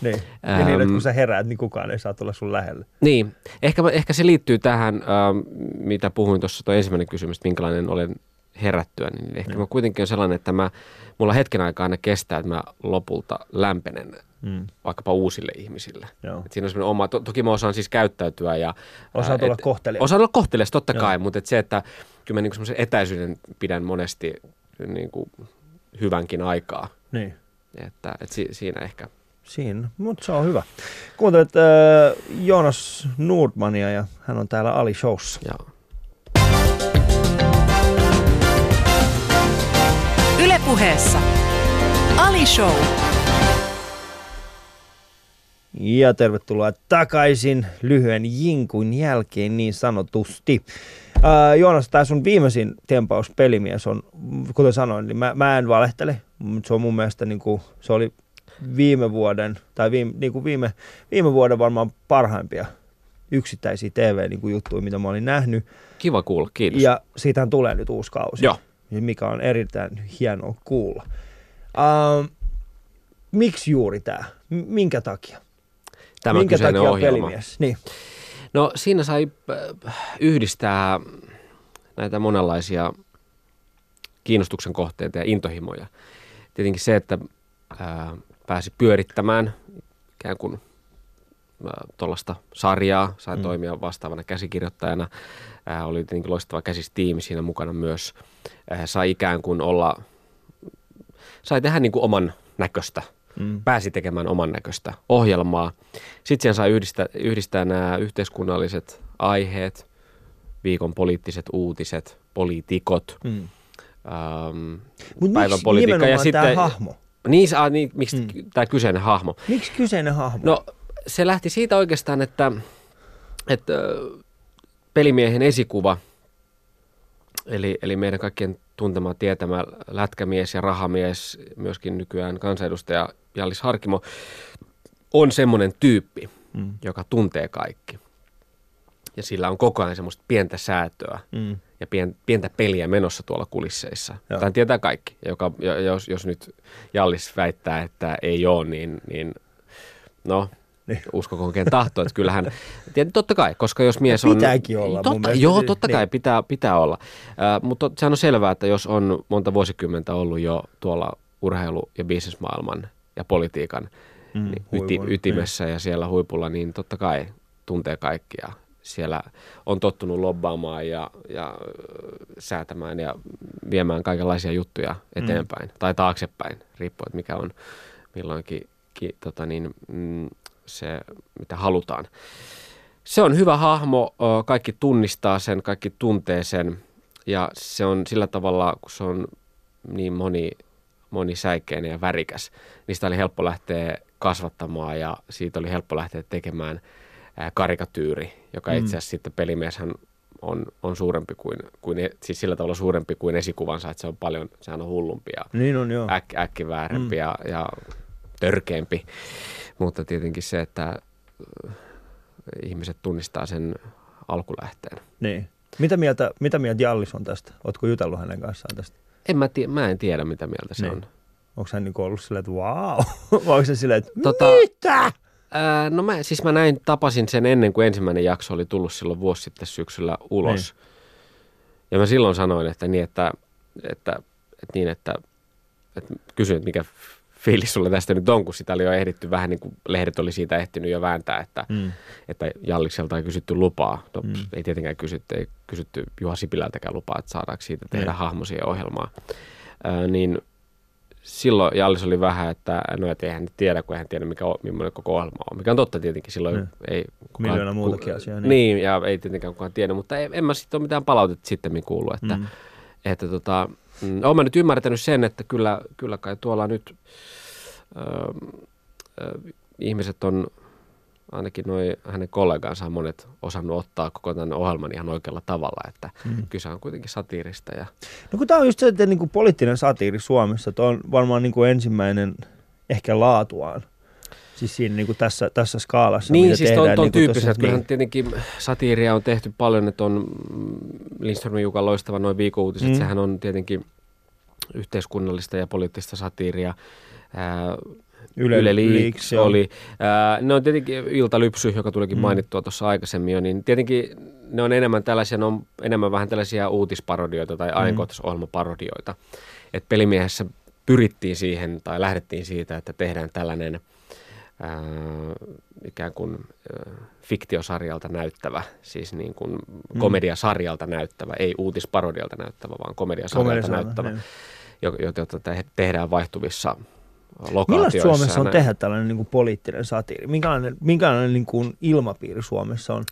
Niin. Ja niin, että kun sä heräät, niin kukaan ei saa tulla sun lähelle. Niin, ehkä, ehkä se liittyy tähän, ähm, mitä puhuin tuossa tuo ensimmäinen kysymys, minkälainen olen herättyä, niin ehkä mä kuitenkin on sellainen, että mä, mulla hetken aikaa aina kestää, että mä lopulta lämpenen Mm. vaikkapa uusille ihmisille. Joo. Et siinä on semmoinen oma, to, toki mä osaan siis käyttäytyä ja... Osaat ää, olla et- kohtelias. Osaan olla kohtelias, totta Joo. kai, mutta et se, että kyllä mä niinku semmoisen etäisyyden pidän monesti niinku hyvänkin aikaa. Niin. Että et si, siinä ehkä. Siinä, mutta se on hyvä. Kuuntelet äh, Joonas Nordmania ja hän on täällä Ali Showssa. Joo. Ylepuheessa Ali Show. Ja tervetuloa takaisin lyhyen jinkun jälkeen niin sanotusti. Äh, Joonas, tämä sun viimeisin tempaus pelimies on, kuten sanoin, niin mä, mä en valehtele, mutta se on mun mielestä niin kuin, se oli viime vuoden, tai viime, niin kuin viime, viime vuoden varmaan parhaimpia yksittäisiä TV-juttuja, mitä mä olin nähnyt. Kiva kuulla, kiitos. Ja siitähän tulee nyt uusi kausi. Joo. Ja mikä on erittäin hienoa kuulla. Ähm, miksi juuri tämä? Minkä takia? Tämä Minkä takia ohjelma. pelimies? Niin. No siinä sai äh, yhdistää näitä monenlaisia kiinnostuksen kohteita ja intohimoja. Tietenkin se, että ää, pääsi pyörittämään ikään kuin tuollaista sarjaa, sai mm. toimia vastaavana käsikirjoittajana. Ää, oli tietenkin loistava käsistiimi siinä mukana myös. Ää, sai ikään kuin olla, sai tehdä niin kuin oman näköistä Mm. pääsi tekemään oman näköistä ohjelmaa. Sitten siihen sai yhdistää, yhdistää nämä yhteiskunnalliset aiheet, viikon poliittiset uutiset, poliitikot, Mm. ähm, Mut päivän politiikka. Ja tämä sitten, hahmo? niin, ah, niin, miksi Mm. tämä kyseinen hahmo? Miksi kyseinen hahmo? No se lähti siitä oikeastaan, että, että pelimiehen esikuva, eli, eli meidän kaikkien tuntema, tietämä lätkämies ja rahamies, myöskin nykyään kansanedustaja Jallis Harkimo, on semmoinen tyyppi, Mm. joka tuntee kaikki. Ja sillä on koko ajan semmoista pientä säätöä Mm. ja pien, pientä peliä menossa tuolla kulisseissa. Joo. Tietää kaikki. Joka, jos, jos nyt Jallis väittää, että ei ole, niin, niin no, Niin. uskokoon ken tahtoo. Että kyllähän, tiedät, totta kai, koska jos mies on... pitääkin olla mun totta, mielestä. Joo, totta Niin. kai pitää, pitää olla. Äh, mutta sehän on selvää, että jos on monta vuosikymmentä ollut jo tuolla urheilu- ja bisnesmaailman ja politiikan Mm, niin yti, huipulla, ytimessä ja siellä huipulla, niin totta kai tuntee kaikkia. Siellä on tottunut lobbaamaan ja, ja säätämään ja viemään kaikenlaisia juttuja eteenpäin mm. tai taaksepäin, riippuen, että mikä on milloinkin ki, tota niin, mm, se, mitä halutaan. Se on hyvä hahmo, kaikki tunnistaa sen, kaikki tuntee sen ja se on sillä tavalla, kun se on niin moni, monisäikeinen ja värikäs, niistä oli helppo lähteä kasvattamaan ja siitä oli helppo lähteä tekemään ää, karikatyyri, joka Mm. itse asiassa sitten pelimieshän on, on suurempi kuin, kuin, e- siis sillä tavalla suurempi kuin esikuvansa, että se on paljon, sehän on hullumpi ja Niin on, joo. äk, äkkiväärempi Mm. ja, ja törkeämpi. Mutta tietenkin se, että äh, ihmiset tunnistaa sen alkulähteen. Niin. Mitä mieltä, mitä mieltä Jallis on tästä? Oletko jutellut hänen kanssaan tästä? En mä, tie, mä en tiedä, mitä mieltä se Niin. on. Onko hän niinku ollut silleen, että wow? Vai onko se silleen, että Tota- mitä? Ää, no mä, siis mä näin, tapasin sen ennen kuin ensimmäinen jakso oli tullut silloin vuosi sitten syksyllä ulos. Niin. Ja mä silloin sanoin, että niin, että, että, että, niin, että, että kysyin, että mikä fiilis sulla tästä nyt on, kun sitä oli jo ehditty vähän niin kuin lehdet oli siitä ehtinyt jo vääntää, että, Mm. että Jallikselta ei kysytty lupaa. No, Mm. mm. ei tietenkään kysytty, ei kysytty Juha Sipilältäkään lupaa, että saadaanko siitä tehdä Niin. hahmo siihen ohjelmaan. Ää, niin silloin Jallis oli vähän, että no et eihän tiedä, kun eihän tiedä, mikä on, millainen koko ohjelma on. Mikä on totta tietenkin, silloin Niin. ei Miljoona muutakin asiaa, niin. Niin. ja ei tietenkään kukaan tiedä, mutta en, en mä sitten ole mitään palautetta sitten kuullut, että, Mm. mm. että tota, mm, olen mä nyt ymmärtänyt sen, että kyllä, kyllä kai tuolla nyt ö, ö, ihmiset on, ainakin noi hänen kollegansa on monet osannut ottaa koko tämän ohjelman ihan oikealla tavalla, että Mm. kyse on kuitenkin satiirista ja No kun tämä on just se, että niinku poliittinen satiiri Suomessa, että on varmaan niinku ensimmäinen ehkä laatuaan. Siis siinä niinku tässä, tässä skaalassa, Niin, mitä siis tehdään. ton, ton niinku tyyppiset. Niin. Kyllähän tietenkin satiiria on tehty paljon, että on mm, Lindströmin Jukan loistava noin viikouutiset. Mm. Mm. Sehän on tietenkin yhteiskunnallista ja poliittista satiiria. Ää, Yle, Yle Leaks, joo. oli. Ää, ne on tietenkin Iltalypsy, joka tulikin Mm. mm. mainittua tuossa aikaisemmin jo, niin tietenkin ne on enemmän tällaisia, ne on enemmän vähän tällaisia uutisparodioita tai ajankohtaisohjelmaparodioita. Et pelimiehessä pyrittiin siihen tai lähdettiin siitä, että tehdään tällainen ää, ikään kuin ää, fiktiosarjalta näyttävä, siis niin kuin Mm. komediasarjalta näyttävä, ei uutisparodialta näyttävä, vaan komediasarjalta Komediasarja, näyttävä, jo- jota te- tehdään vaihtuvissa lokaatioissa. Millaista Suomessa on tehdä tällainen niin kuin poliittinen satiiri? Minkälainen, minkälainen niin kuin ilmapiiri Suomessa on?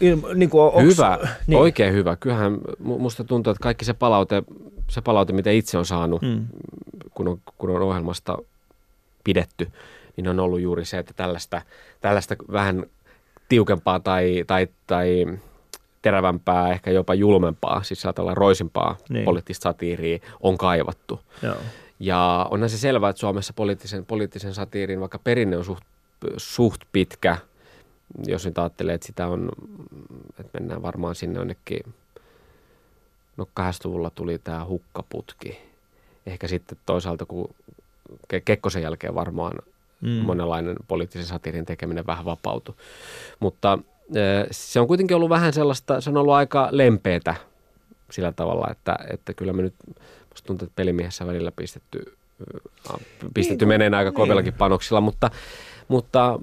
Ilma, niin kuin, onks, Hyvä, Niin. oikein hyvä. Kyllähän mu- musta tuntuu, että kaikki se palaute, se palaute mitä itse on saanut, Mm. kun on, kun on ohjelmasta pidetty, niin on ollut juuri se, että tällaista, tällaista vähän tiukempaa tai, tai, tai terävämpää, ehkä jopa julmempaa, siis ajatellaan roisimpaa Niin. poliittista satiiria on kaivattu. Joo. Ja onhan se selvää, että Suomessa poliittisen, poliittisen satiirin, vaikka perinne on suht, suht pitkä, jos nyt ajattelee, että sitä on, että mennään varmaan sinne jonnekin, no 80-luvulla tuli tämä hukkaputki. Ehkä sitten toisaalta, kun Ke- Kekkosen jälkeen varmaan Mm. monenlainen poliittisen satiirin tekeminen vähän vapautui. Mutta se on kuitenkin ollut vähän sellaista, se on ollut aika lempeätä sillä tavalla, että, että kyllä me nyt, musta tuntuu, että pelimiehessä välillä pistetty, pistetty Niin, meneen aika niin. kovillakin panoksilla, mutta, mutta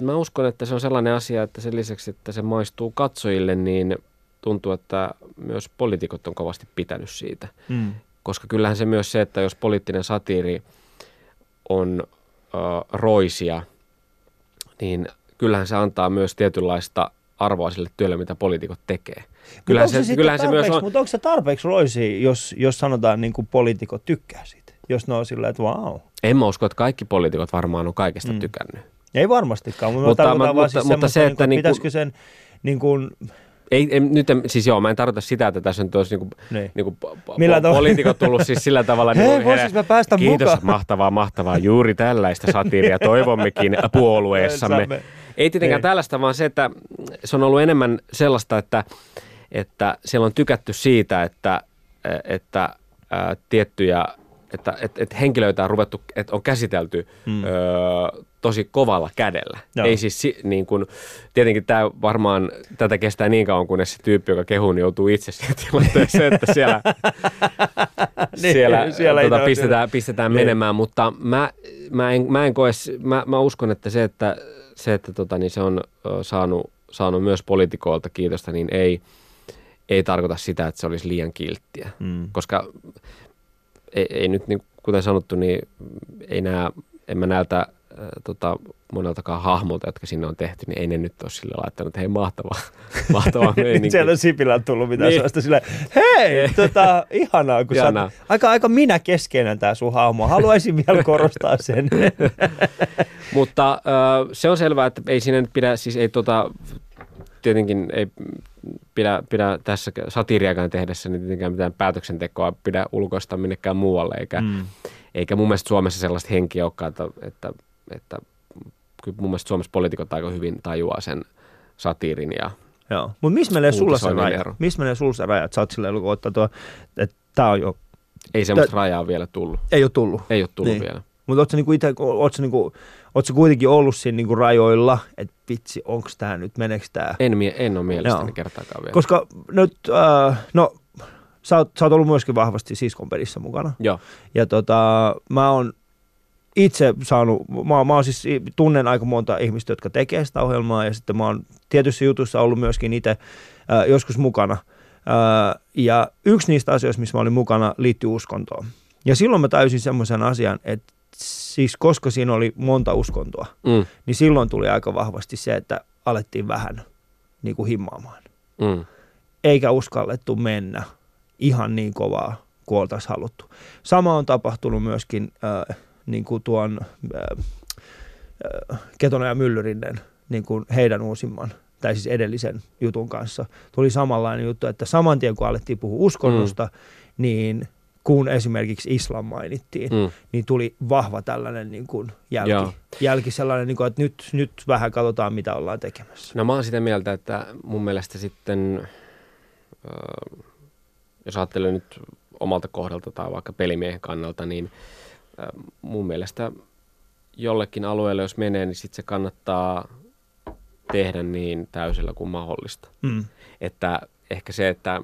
mä uskon, että se on sellainen asia, että sen lisäksi, että se maistuu katsojille, niin tuntuu, että myös poliitikot on kovasti pitänyt siitä. Mm. Koska kyllähän se myös se, että jos poliittinen satiiri on roisia, niin kyllähän se antaa myös tietynlaista arvoa sille työlle, mitä poliitikot tekee. Kyllähän se, sitten kyllähän se myös on... Mutta onko se tarpeeksi roisia, jos, jos sanotaan niin kuin poliitikot tykkää siitä? Jos ne on sillä että wow. En mä usko, että kaikki poliitikot varmaan on kaikesta Mm. tykännyt. Ei varmastikaan, mutta, Mutta- mutta, mutta- vaan siis mutta se, se, että niin niinku- pitäisikö sen niin kuin, Ei, ei, nyt en, siis joo, mä en tarkoita sitä, että tässä nyt olisi niinku, niin. niinku po, poliitikot tullut siis sillä tavalla. Hei, niinku, voisis mä päästä Kiitos, mukaan? mahtavaa, mahtavaa. Juuri tällaista satiiria toivommekin puolueessamme. Ei tietenkään Ei. tällaista, vaan se, että se on ollut enemmän sellaista, että, että siellä on tykätty siitä, että, että ää, tiettyjä, että, että, että henkilöitä on ruvettu, että on käsitelty Mm. mm. öö, tosi kovalla kädellä. Joo. Ei siis si- niin kuin, tietenkin tämä varmaan, tätä kestää niin kauan, kunnes se tyyppi, joka kehuu, niin joutuu itse siihen tilanteeseen, että siellä, Niin, siellä, siellä tota, ole- pistetään, pistetään Niin. menemään, mutta mä, mä, en, mä en koe, mä, mä uskon, että se, että, se, että tota, niin se on saanut, saanut myös poliitikoilta kiitosta, niin ei, ei tarkoita sitä, että se olisi liian kilttiä. Mm. Koska ei, ei nyt, niin, kuten sanottu, niin ei nää, en mä näiltä äh, tota, moneltakaan hahmolta, jotka sinne on tehty, niin ei ne nyt ole sille laittanut, että hei mahtavaa, mahtavaa Niin meininki. sieltä Sipilä on tullut mitään Niin. sellaista silleen, hei, tota, ihanaa, kun Ihanaa. sä oot, aika, aika minä keskeinen tää sun hahmo. Haluaisin vielä korostaa sen. Mutta ö, se on selvää, että ei siinä nyt pidä, siis ei tota, tietenkin ei pidä, pidä tässä satiiriakaan tehdessä, niin tietenkään mitään päätöksentekoa pidä ulkoista minnekään muualle, eikä, mm. eikä mun mielestä Suomessa sellaista henkiä olekaan, että, että, että kyllä mun mielestä Suomessa poliitikot aika hyvin tajuaa sen satiirin ja, Joo. Mutta missä menee sulla se raja? Missä menee sulla se raja? Että sä oot silleen, kun ottaa tuo, että tää on jo, Ei semmoista rajaa vielä tullut. ei ole tullut. Ei ole tullut Niin. vielä. Mutta ootko niinku itse, ootko niinku, ootko kuitenkin ollut siinä niinku rajoilla, että vitsi, onks tää nyt, meneekö tää? En, mie- en ole mielestäni Joo. kertaakaan vielä. Koska nyt, äh, no, sä oot, sä oot ollut myöskin vahvasti siskon pelissä mukana. Joo. Ja tota, mä oon itse saanut, mä, mä oon siis, tunnen aika monta ihmistä, jotka tekee sitä ohjelmaa ja sitten mä oon tietyissä jutuissa ollut myöskin itse äh, joskus mukana. Äh, ja yksi niistä asioista, missä mä olin mukana, liittyy uskontoon. Ja silloin mä täysin semmoisen asian, että siis koska siinä oli monta uskontoa, Mm, niin silloin tuli aika vahvasti se, että alettiin vähän niin kuin himmaamaan. mm, Eikä uskallettu mennä ihan niin kovaa kuin oltaisiin haluttu. Sama on tapahtunut myöskin äh, niin kuin tuon äh, äh, Ketonen ja Myllyrinen, niin kuin heidän uusimman, tai siis edellisen jutun kanssa. Tuli samanlainen juttu, että saman tien kun alettiin puhua uskonnosta, mm. niin kun esimerkiksi islam mainittiin, mm. niin tuli vahva tällainen niin kuin jälki, Joo. jälki sellainen, niin kuin, että nyt, nyt vähän katsotaan, mitä ollaan tekemässä. No mä oon sitä mieltä, että mun mielestä sitten, äh, jos ajattelee nyt omalta kohdalta tai vaikka pelimiehen kannalta, niin äh, mun mielestä jollekin alueelle, jos menee, niin sitten se kannattaa tehdä niin täysillä kuin mahdollista. Mm. Että ehkä se, että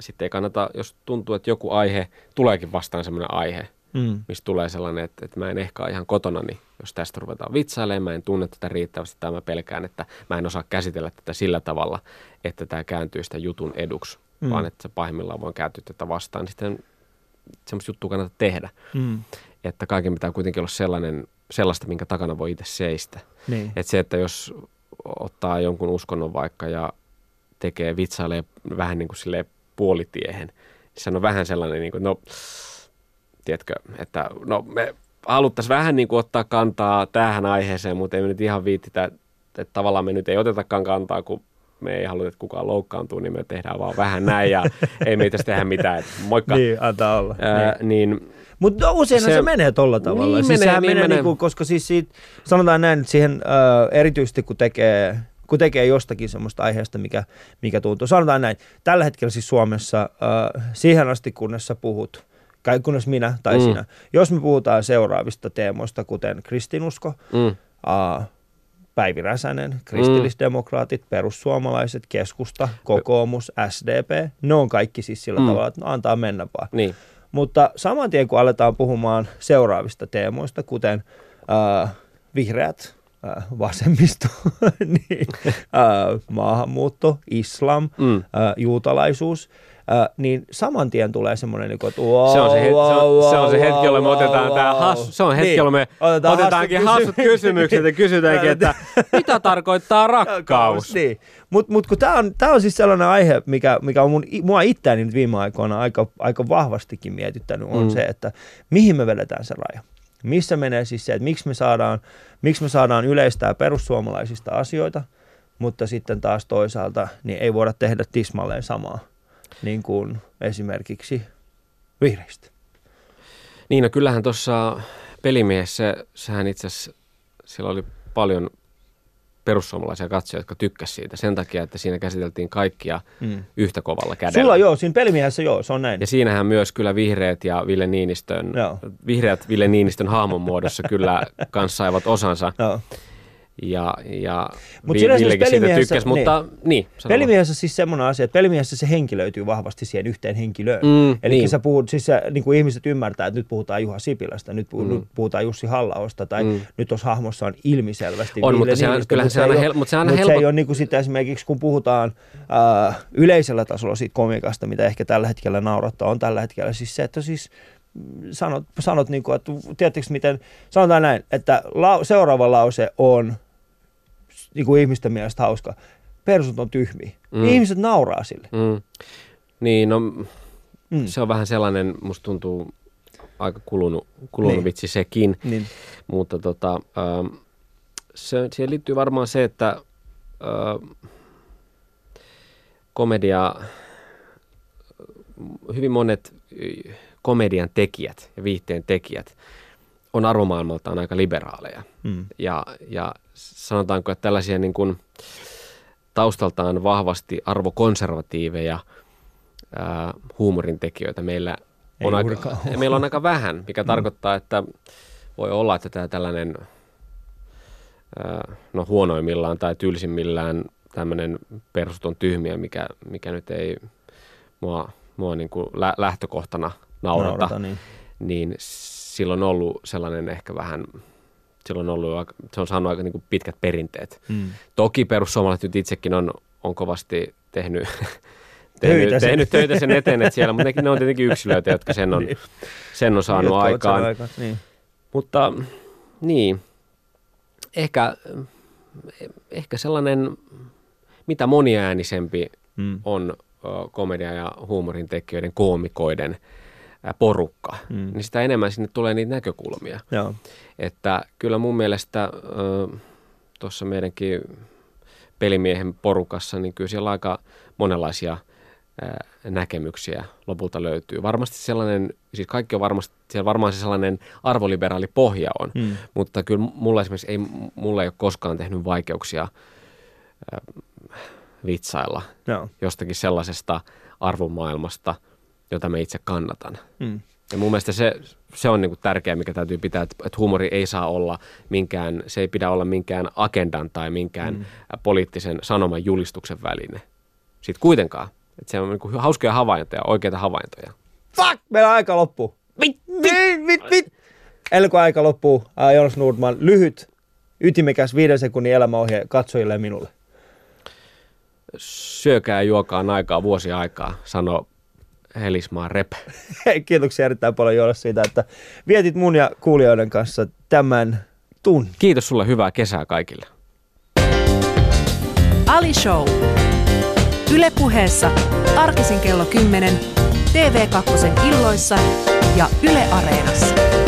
sitten ei kannata, jos tuntuu, että joku aihe, tuleekin vastaan semmoinen aihe, Mm. mistä tulee sellainen, että, että mä en ehkä ole ihan kotona, niin jos tästä ruvetaan vitsailemaan, mä en tunne tätä riittävästi tai mä pelkään, että mä en osaa käsitellä tätä sillä tavalla, että tämä kääntyy sitä jutun eduksi, Mm. mm. vaan että se pahimmillaan voi kääntyä tätä vastaan, niin sitten semmoista juttua kannata tehdä. Mm. Että kaiken pitää kuitenkin olla sellainen, sellaista, minkä takana voi itse seistä. Niin. Että se, että jos ottaa jonkun uskonnon vaikka ja tekee, vitsailee vähän niin kuin silleen puolitiehen, niin se on vähän sellainen, niin kuin, no, tiedätkö, että no me haluttaisiin vähän niin kuin ottaa kantaa tähän aiheeseen, mutta ei me nyt ihan viittitä, että tavallaan me nyt ei otetakaan kantaa, kun me ei haluta, että kukaan loukkaantuu, niin me tehdään vaan vähän näin ja ei meitä tehdä mitään. Että moikka. Niin, antaa olla. Ää, niin. niin, Mutta useinhan se, se- se menee tolla tavalla. Niin siis menee, niin menee, menee. Niinku, koska siis siitä, sanotaan näin, että siihen äh, erityisesti kun tekee, kun tekee jostakin semmoista aiheesta, mikä, mikä tuntuu. Sanotaan näin, tällä hetkellä siis Suomessa äh, siihen asti, kunnes sä puhut, kai kunnes minä tai Mm. mm. sinä, jos me puhutaan seuraavista teemoista, kuten kristinusko, mm, äh, Päivi Räsänen, kristillisdemokraatit, perussuomalaiset, keskusta, kokoomus, SDP, ne on kaikki siis sillä Mm. mm. tavalla, että no, antaa mennä vaan. niin, Mutta saman tien kun aletaan puhumaan seuraavista teemoista, kuten äh, vihreät, äh, vasemmisto, niin, äh, maahanmuutto, islam, mm. äh, juutalaisuus, äh, niin saman tien tulee semmoinen, niin että wow, Se on se, het- se, on, se on se wow, hetki, jolloin me wow, otetaan wow, tämä wow. hassu, se on hetki, Niin, jolloin me otetaan otetaankin hassut hassut kysymykset ja kysytäänkin, että mitä tarkoittaa rakkaus? Niin. Mutta mut, kun tämä on, tää on siis sellainen aihe, mikä, mikä on mun, mua itseäni nyt viime aikoina aika, aika vahvastikin mietittänyt, on mm. se, että mihin me vedetään se raja. Missä menee siis se, että miksi me saadaan, miksi me saadaan yleistää perussuomalaisista asioita, mutta sitten taas toisaalta niin ei voida tehdä tismalleen samaa, niin kuin esimerkiksi vihreistä. Niin, no kyllähän tuossa pelimiehessä, sehän itse asiassa, siellä oli paljon perussuomalaisia katsojia, jotka tykkäsivät siitä sen takia, että siinä käsiteltiin kaikkia Mm. yhtä kovalla kädellä. Sulla joo, siinä pelimiehessä joo, se on näin. Ja siinähän myös kyllä vihreät ja Ville Niinistön, Joo. vihreät Ville Niinistön hahmon muodossa kyllä kanssa saivat osansa. Joo. Ja, ja Mut Vi- siis Villekin siitä tykkäsi, mutta niin. vaan. Pelimiehessä siis semmoinen asia, että pelimiehessä se henki löytyy vahvasti siihen yhteen henkilöön. Mm, Eli niin. niin. sä puhut, siis sä, niin kuin ihmiset ymmärtää, että nyt puhutaan Juha Sipilästä, nyt, Mm. puhutaan Jussi Hallaosta, tai Mm. nyt tuossa hahmossa on ilmiselvästi On, Ville mutta sehän- Niinistö, kyllähän mutta se aina ei hel- ole- mutta se aina mutta se helpot- ei ole niin kuin sitä esimerkiksi, kun puhutaan äh, yleisellä tasolla siitä komikasta, mitä ehkä tällä hetkellä naurattaa, on tällä hetkellä siis se, että siis sanot, sanot niin kuin, että tiedättekö miten, sanotaan näin, että lau, seuraava lause on niin kuin ihmisten mielestä hauska. Persut on tyhmiä. Mm. Ihmiset nauraa sille. Mm. Niin, no Mm. se on vähän sellainen, musta tuntuu aika kulunut, kulunut Niin. vitsi sekin, Niin. mutta tota, ähm, se, siihen liittyy varmaan se, että äh, komedia, hyvin monet äh, komedian tekijät ja viihteen tekijät on arvomaailmaltaan aika liberaaleja. Mm. Ja, ja sanotaanko, että tällaisia niin kuin, taustaltaan vahvasti arvokonservatiiveja ää, huumorintekijöitä meillä Ei on, aika, meillä on aika vähän, mikä mm. tarkoittaa, että voi olla, että tämä tällainen ää, no huonoimmillaan tai tylsimmillään tämmöinen peruston tyhmiä, mikä, mikä nyt ei mua, mua niin kuin lä- lähtökohtana naurata, Naurata, niin. niin silloin on ollut sellainen ehkä vähän, silloin on ollut, se on saanut aika niin kuin pitkät perinteet. Mm. Toki perussuomalaiset nyt itsekin on, on kovasti tehnyt, Töitä tehnyt, sen- tehnyt töitä sen eteen, että siellä, mutta nekin- ne on tietenkin yksilöitä, jotka sen on, Niin. sen on saanut Jotka aikaan. aikaan. Niin. Mutta niin, ehkä, ehkä sellainen, mitä moniäänisempi Mm. on komedia- ja huumorin tekijöiden, koomikoiden porukka, Mm. niin sitä enemmän sinne tulee niitä näkökulmia. Joo. Että kyllä mun mielestä tuossa meidänkin pelimiehen porukassa, niin kyllä siellä aika monenlaisia ää, näkemyksiä lopulta löytyy. Varmasti sellainen, siis kaikki on varmasti, siellä varmaan se sellainen arvoliberaali pohja on, Mm. mutta kyllä mulla esimerkiksi ei, mulla ei ole koskaan tehnyt vaikeuksia ää, vitsailla Joo. jostakin sellaisesta arvomaailmasta, jota mä itse kannatan. Mm. Ja mun mielestä se, se on niinku tärkeää, mikä täytyy pitää, että, että huumori ei saa olla minkään, se ei pidä olla minkään agendan tai minkään mm. poliittisen sanoman julistuksen väline. Sitten kuitenkaan, että se on niinku hauskoja havaintoja, oikeita havaintoja. Fuck! Meillä on aika loppuu. Mit, mit, mit, mit. Ennen kuin aika loppuu, ää, Jonas Nordman, lyhyt, ytimekäs viiden sekunnin elämäohje katsojille ja minulle. Syökää ja juokaa aikaa vuosi aikaa, sanoo Helismaa Rep. Hei, Kiitoksia erittäin paljon Joonas siitä, että vietit mun ja kuulijoiden kanssa tämän tunnin. Kiitos sulle, hyvää kesää kaikille. Ali Show. Yle puheessa arkisin kello 10, TV2 illoissa ja Yle Areenassa.